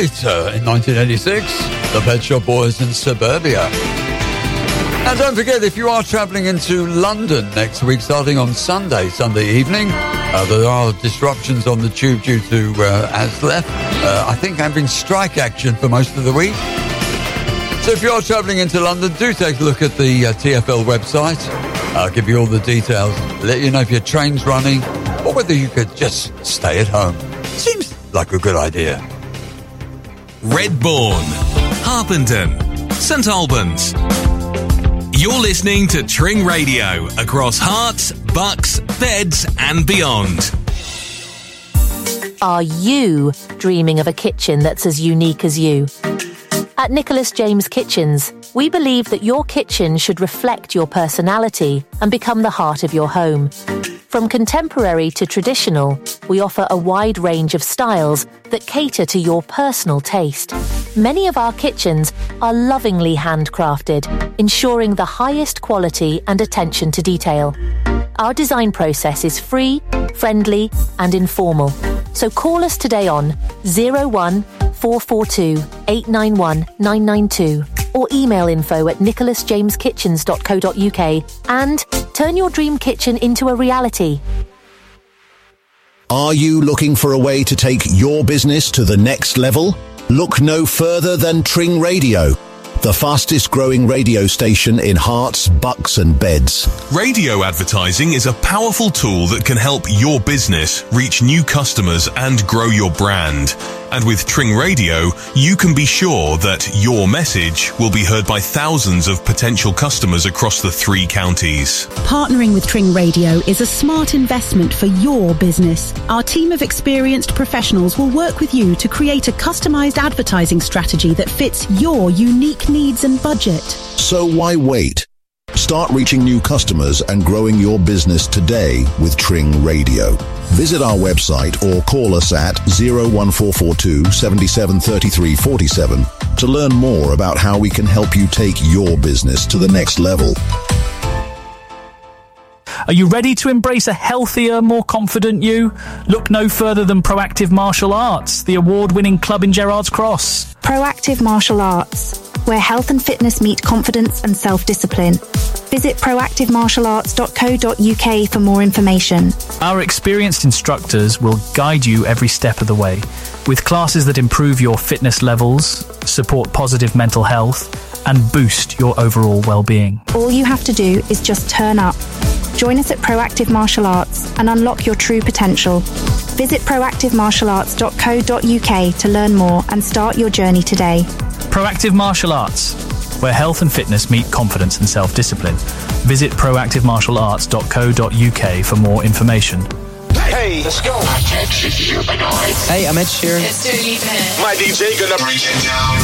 uh, in 1986. The Pet Shop Boys in Suburbia. And don't forget, if you are travelling into London next week, starting on Sunday, Sunday evening, uh, there are disruptions on the tube due to uh, ASLEF. Uh, I think having strike action for most of the week. So if you are travelling into London, do take a look at the uh, TFL website. I'll give you all the details, let you know if your train's running, or whether you could just stay at home. Seems like a good idea. Redbourne, Harpenden, St Albans. You're listening to Tring Radio across Herts, bucks, beds, and beyond. Are you dreaming of a kitchen that's as unique as you? At Nicholas James Kitchens, we believe that your kitchen should reflect your personality and become the heart of your home. From contemporary to traditional, we offer a wide range of styles that cater to your personal taste. Many of our kitchens are lovingly handcrafted, ensuring the highest quality and attention to detail. Our design process is free, friendly, and informal. So call us today on 01 442 891 992 or email info at nicholasjameskitchens.co.uk and turn your dream kitchen into a reality. Are you looking for a way to take your business to the next level? Look no further than Tring Radio, the fastest growing radio station in Herts, bucks, and beds. Radio advertising is a powerful tool that can help your business reach new customers and grow your brand. And with Tring Radio, you can be sure that your message will be heard by thousands of potential customers across the three counties. Partnering with Tring Radio is a smart investment for your business. Our team of experienced professionals will work with you to create a customized advertising strategy that fits your unique needs and budget. So why wait? Start reaching new customers and growing your business today with Tring Radio. Visit our website or call us at 01442 773347 to learn more about how we can help you take your business to the next level. Are you ready to embrace a healthier, more confident you? Look no further than Proactive Martial Arts, the award winning club in Gerrards Cross. Proactive Martial Arts, where health and fitness meet confidence and self discipline. Visit proactivemartialarts.co.uk for more information. Our experienced instructors will guide you every step of the way with classes that improve your fitness levels, support positive mental health, and boost your overall well being. All you have to do is just turn up. Join us at Proactive Martial Arts and unlock your true potential. Visit proactivemartialarts.co.uk to learn more and start your journey today. Proactive Martial Arts, where health and fitness meet confidence and self discipline. Visit proactivemartialarts.co.uk for more information. Hey, let's go. Hey, I'm Ed Sheeran. It's too deep My DJ gonna break it down.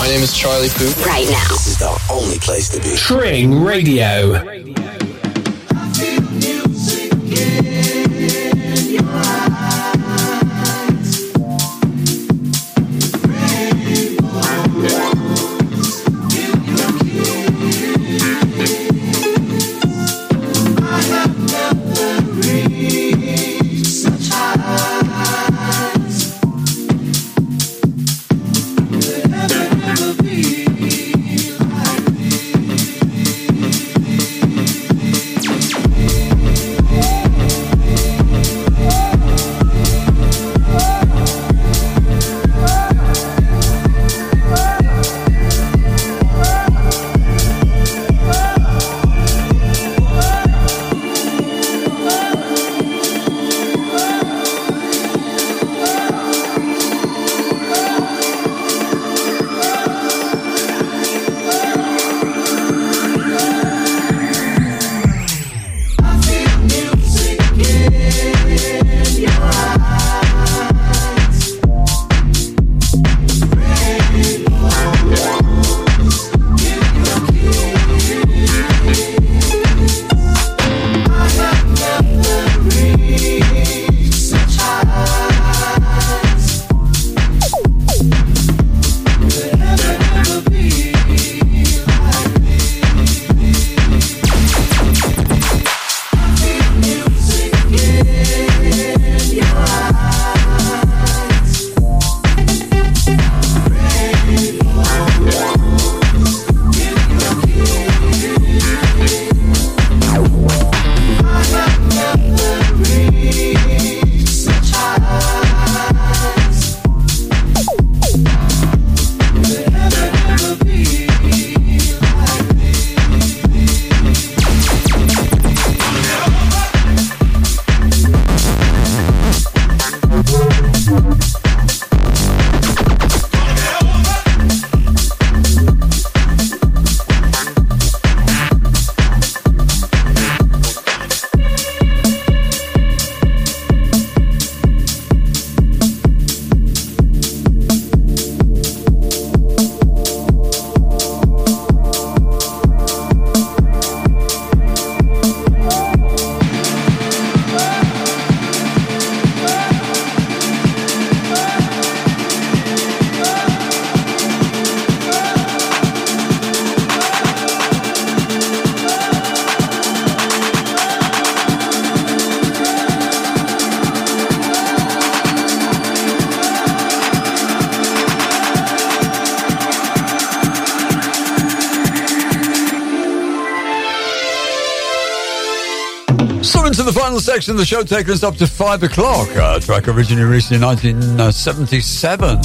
My name is Charlie Puth. Right now. This is the only place to be. Tring Radio. Never section of the show, taking us up to five o'clock. A track originally released in 1977.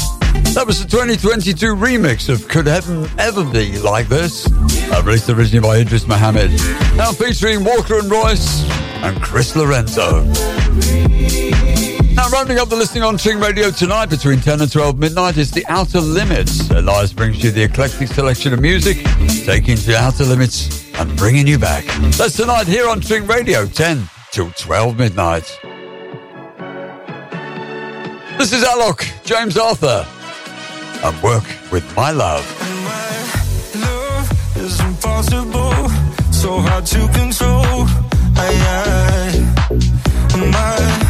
That was the 2022 remix of Could Heaven Ever Be Like This? Uh, released originally by Idris Muhammad. Now featuring Walker and Royce and Chris Lorenzo. Now, rounding up the listening on Tring Radio tonight between 10 and 12 midnight is The Outer Limits. Elias brings you the eclectic selection of music, taking you to outer limits and bringing you back. That's tonight here on Tring Radio, 10 till 12 midnight. This is Alok, James Arthur, and work with my love. My Love is impossible, so hard to control. I, I, my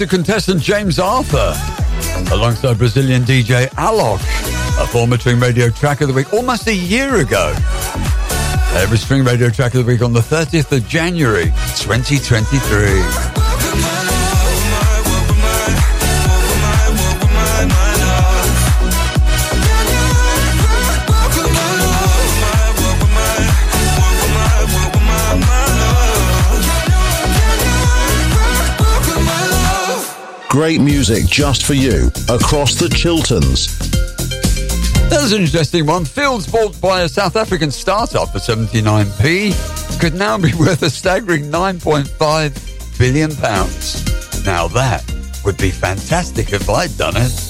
X contestant James Arthur, alongside Brazilian DJ Alok, a former Tring Radio Track of the Week almost a year ago. Every Tring Radio Track of the Week on the 30th of January, 2023. Great music just for you across the Chilterns. There's an interesting one. Fields bought by a South African startup for 79p could now be [laughs] worth a staggering 9.5 billion pounds. Now that would be fantastic if I'd done it.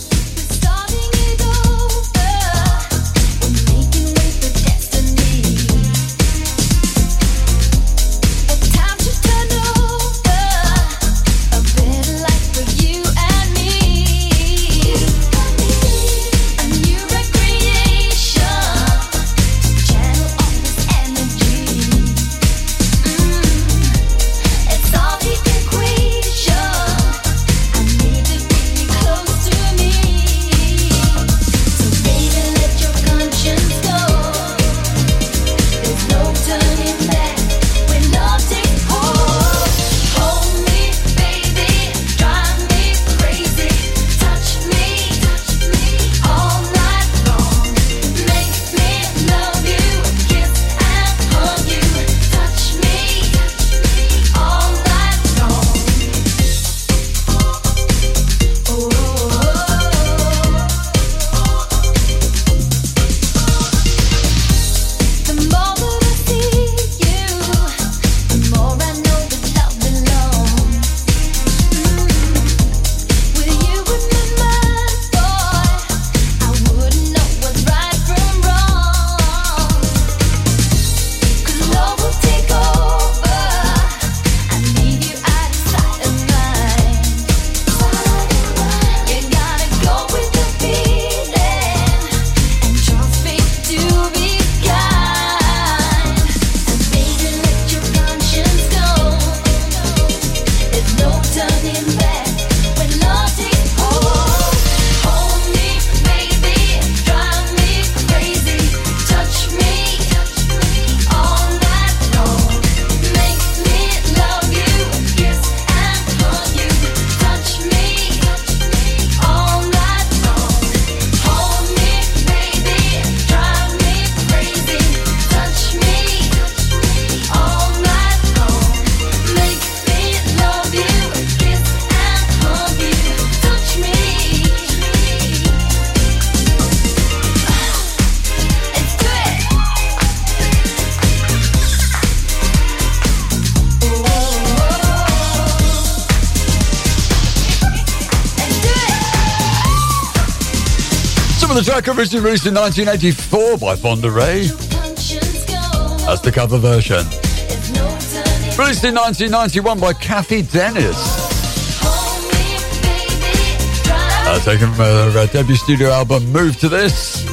Originally released in 1984 by Fonda Rae. That's the cover version. Released in 1991 by Cathy Dennis. Uh, taken from her uh, debut studio album Move to This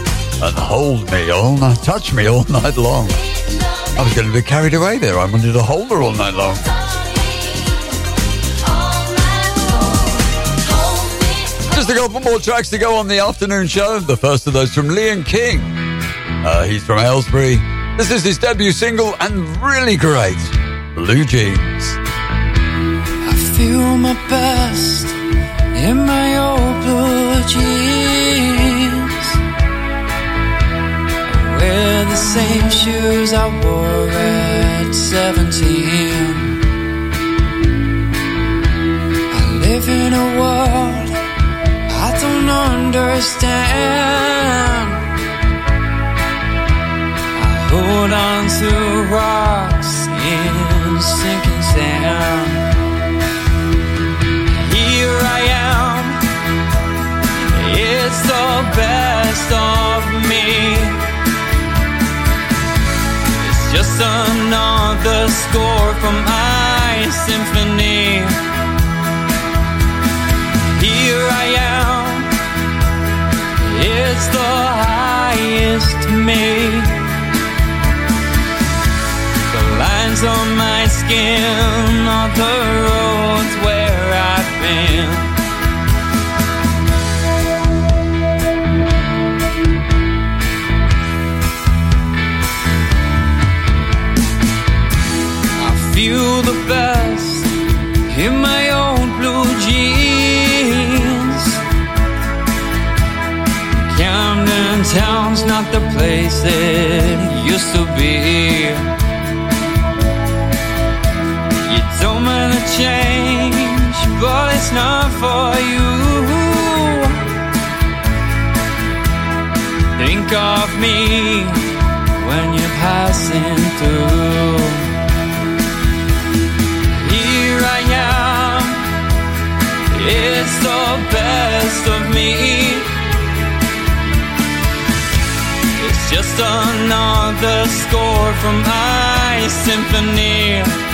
and Hold Me All Night, Touch Me All Night Long. I was going to be carried away there. I wanted to hold her all night long. More tracks to go on the afternoon show. The first of those from Liam King. Uh, he's from Aylesbury. This is his debut single and really great. Blue Jeans. I feel my best in my old blue jeans. I wear the same shoes I wore at 17. I live in a world understand. I hold on to rocks in sinking sand. Here I am, it's the best of me. It's just another score from my symphony. It's the highest me. The lines on my skin are the roads where I've been. Not the place it used to be. You don't mind the change, but it's not for you. Think of me when you're passing through. Here I am, it's the best of me. Just another score from my symphony.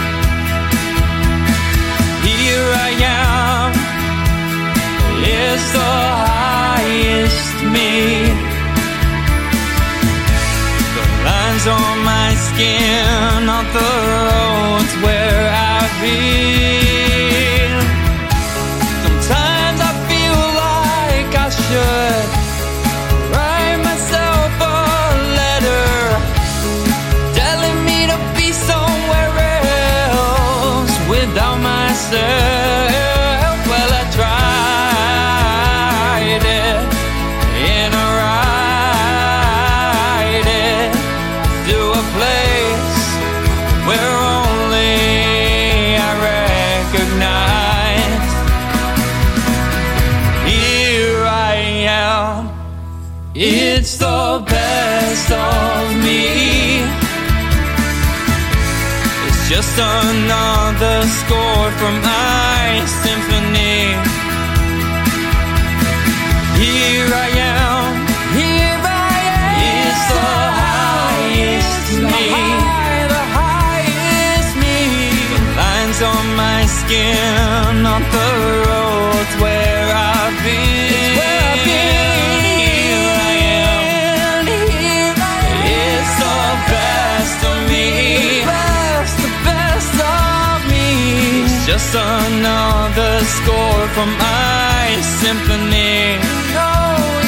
Symphony. No,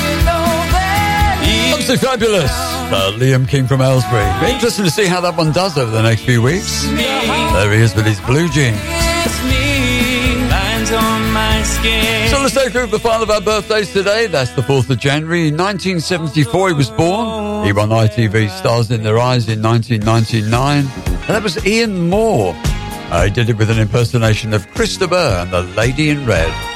you know. Absolutely fabulous. Uh, Liam King from Aylesbury. Be interesting to see how that one does over the next few weeks. There he is with his blue jeans. It's me. Lines on my. So let's take a look at the final of our birthdays today. That's the 4th of January. 1974, he was born. He won ITV Stars in Their Eyes in 1999. And that was Ian Moore. Uh, he did it with an impersonation of Chris de Burgh and the Lady in Red.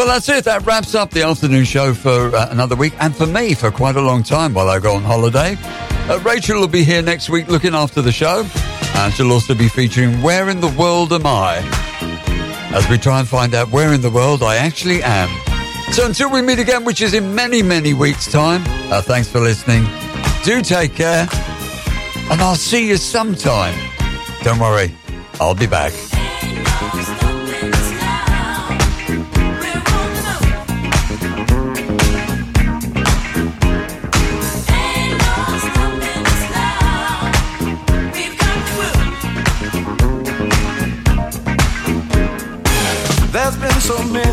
Well, that's it. That wraps up the afternoon show for uh, another week and for me for quite a long time while I go on holiday. Uh, Rachel will be here next week looking after the show. And she'll also be featuring Where in the World Am I? As we try and find out where in the world I actually am. So until we meet again, which is in many, many weeks' time, uh, thanks for listening. Do take care, and I'll see you sometime. Don't worry, I'll be back.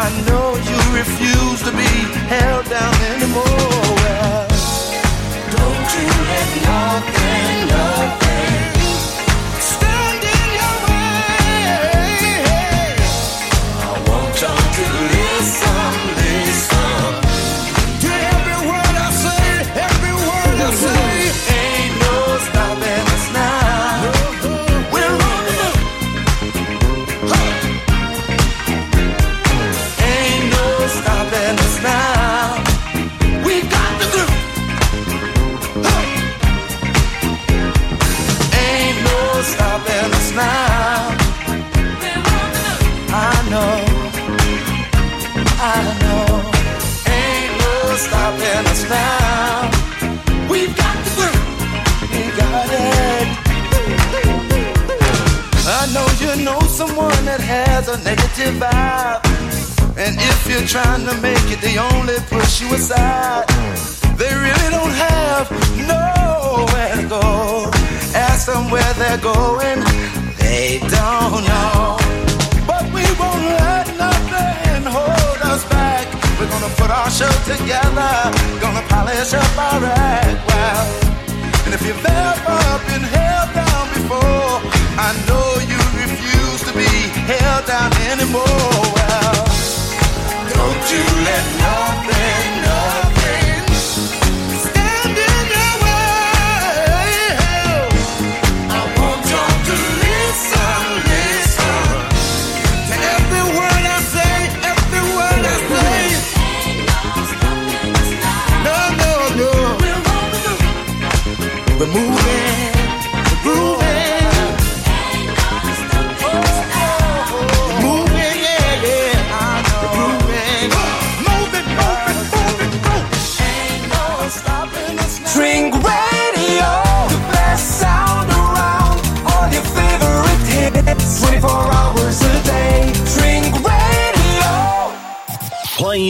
I know you refuse to be held down anymore. Don't you has a negative vibe. And if you're trying to make it, they only push you aside. They really don't have nowhere to go. Ask them where they're going, they don't know. Put our show together, gonna polish up our act well. And if you've ever been held down before, I know you refuse to be held down anymore. Well, don't you let nothing, nothing We're moving,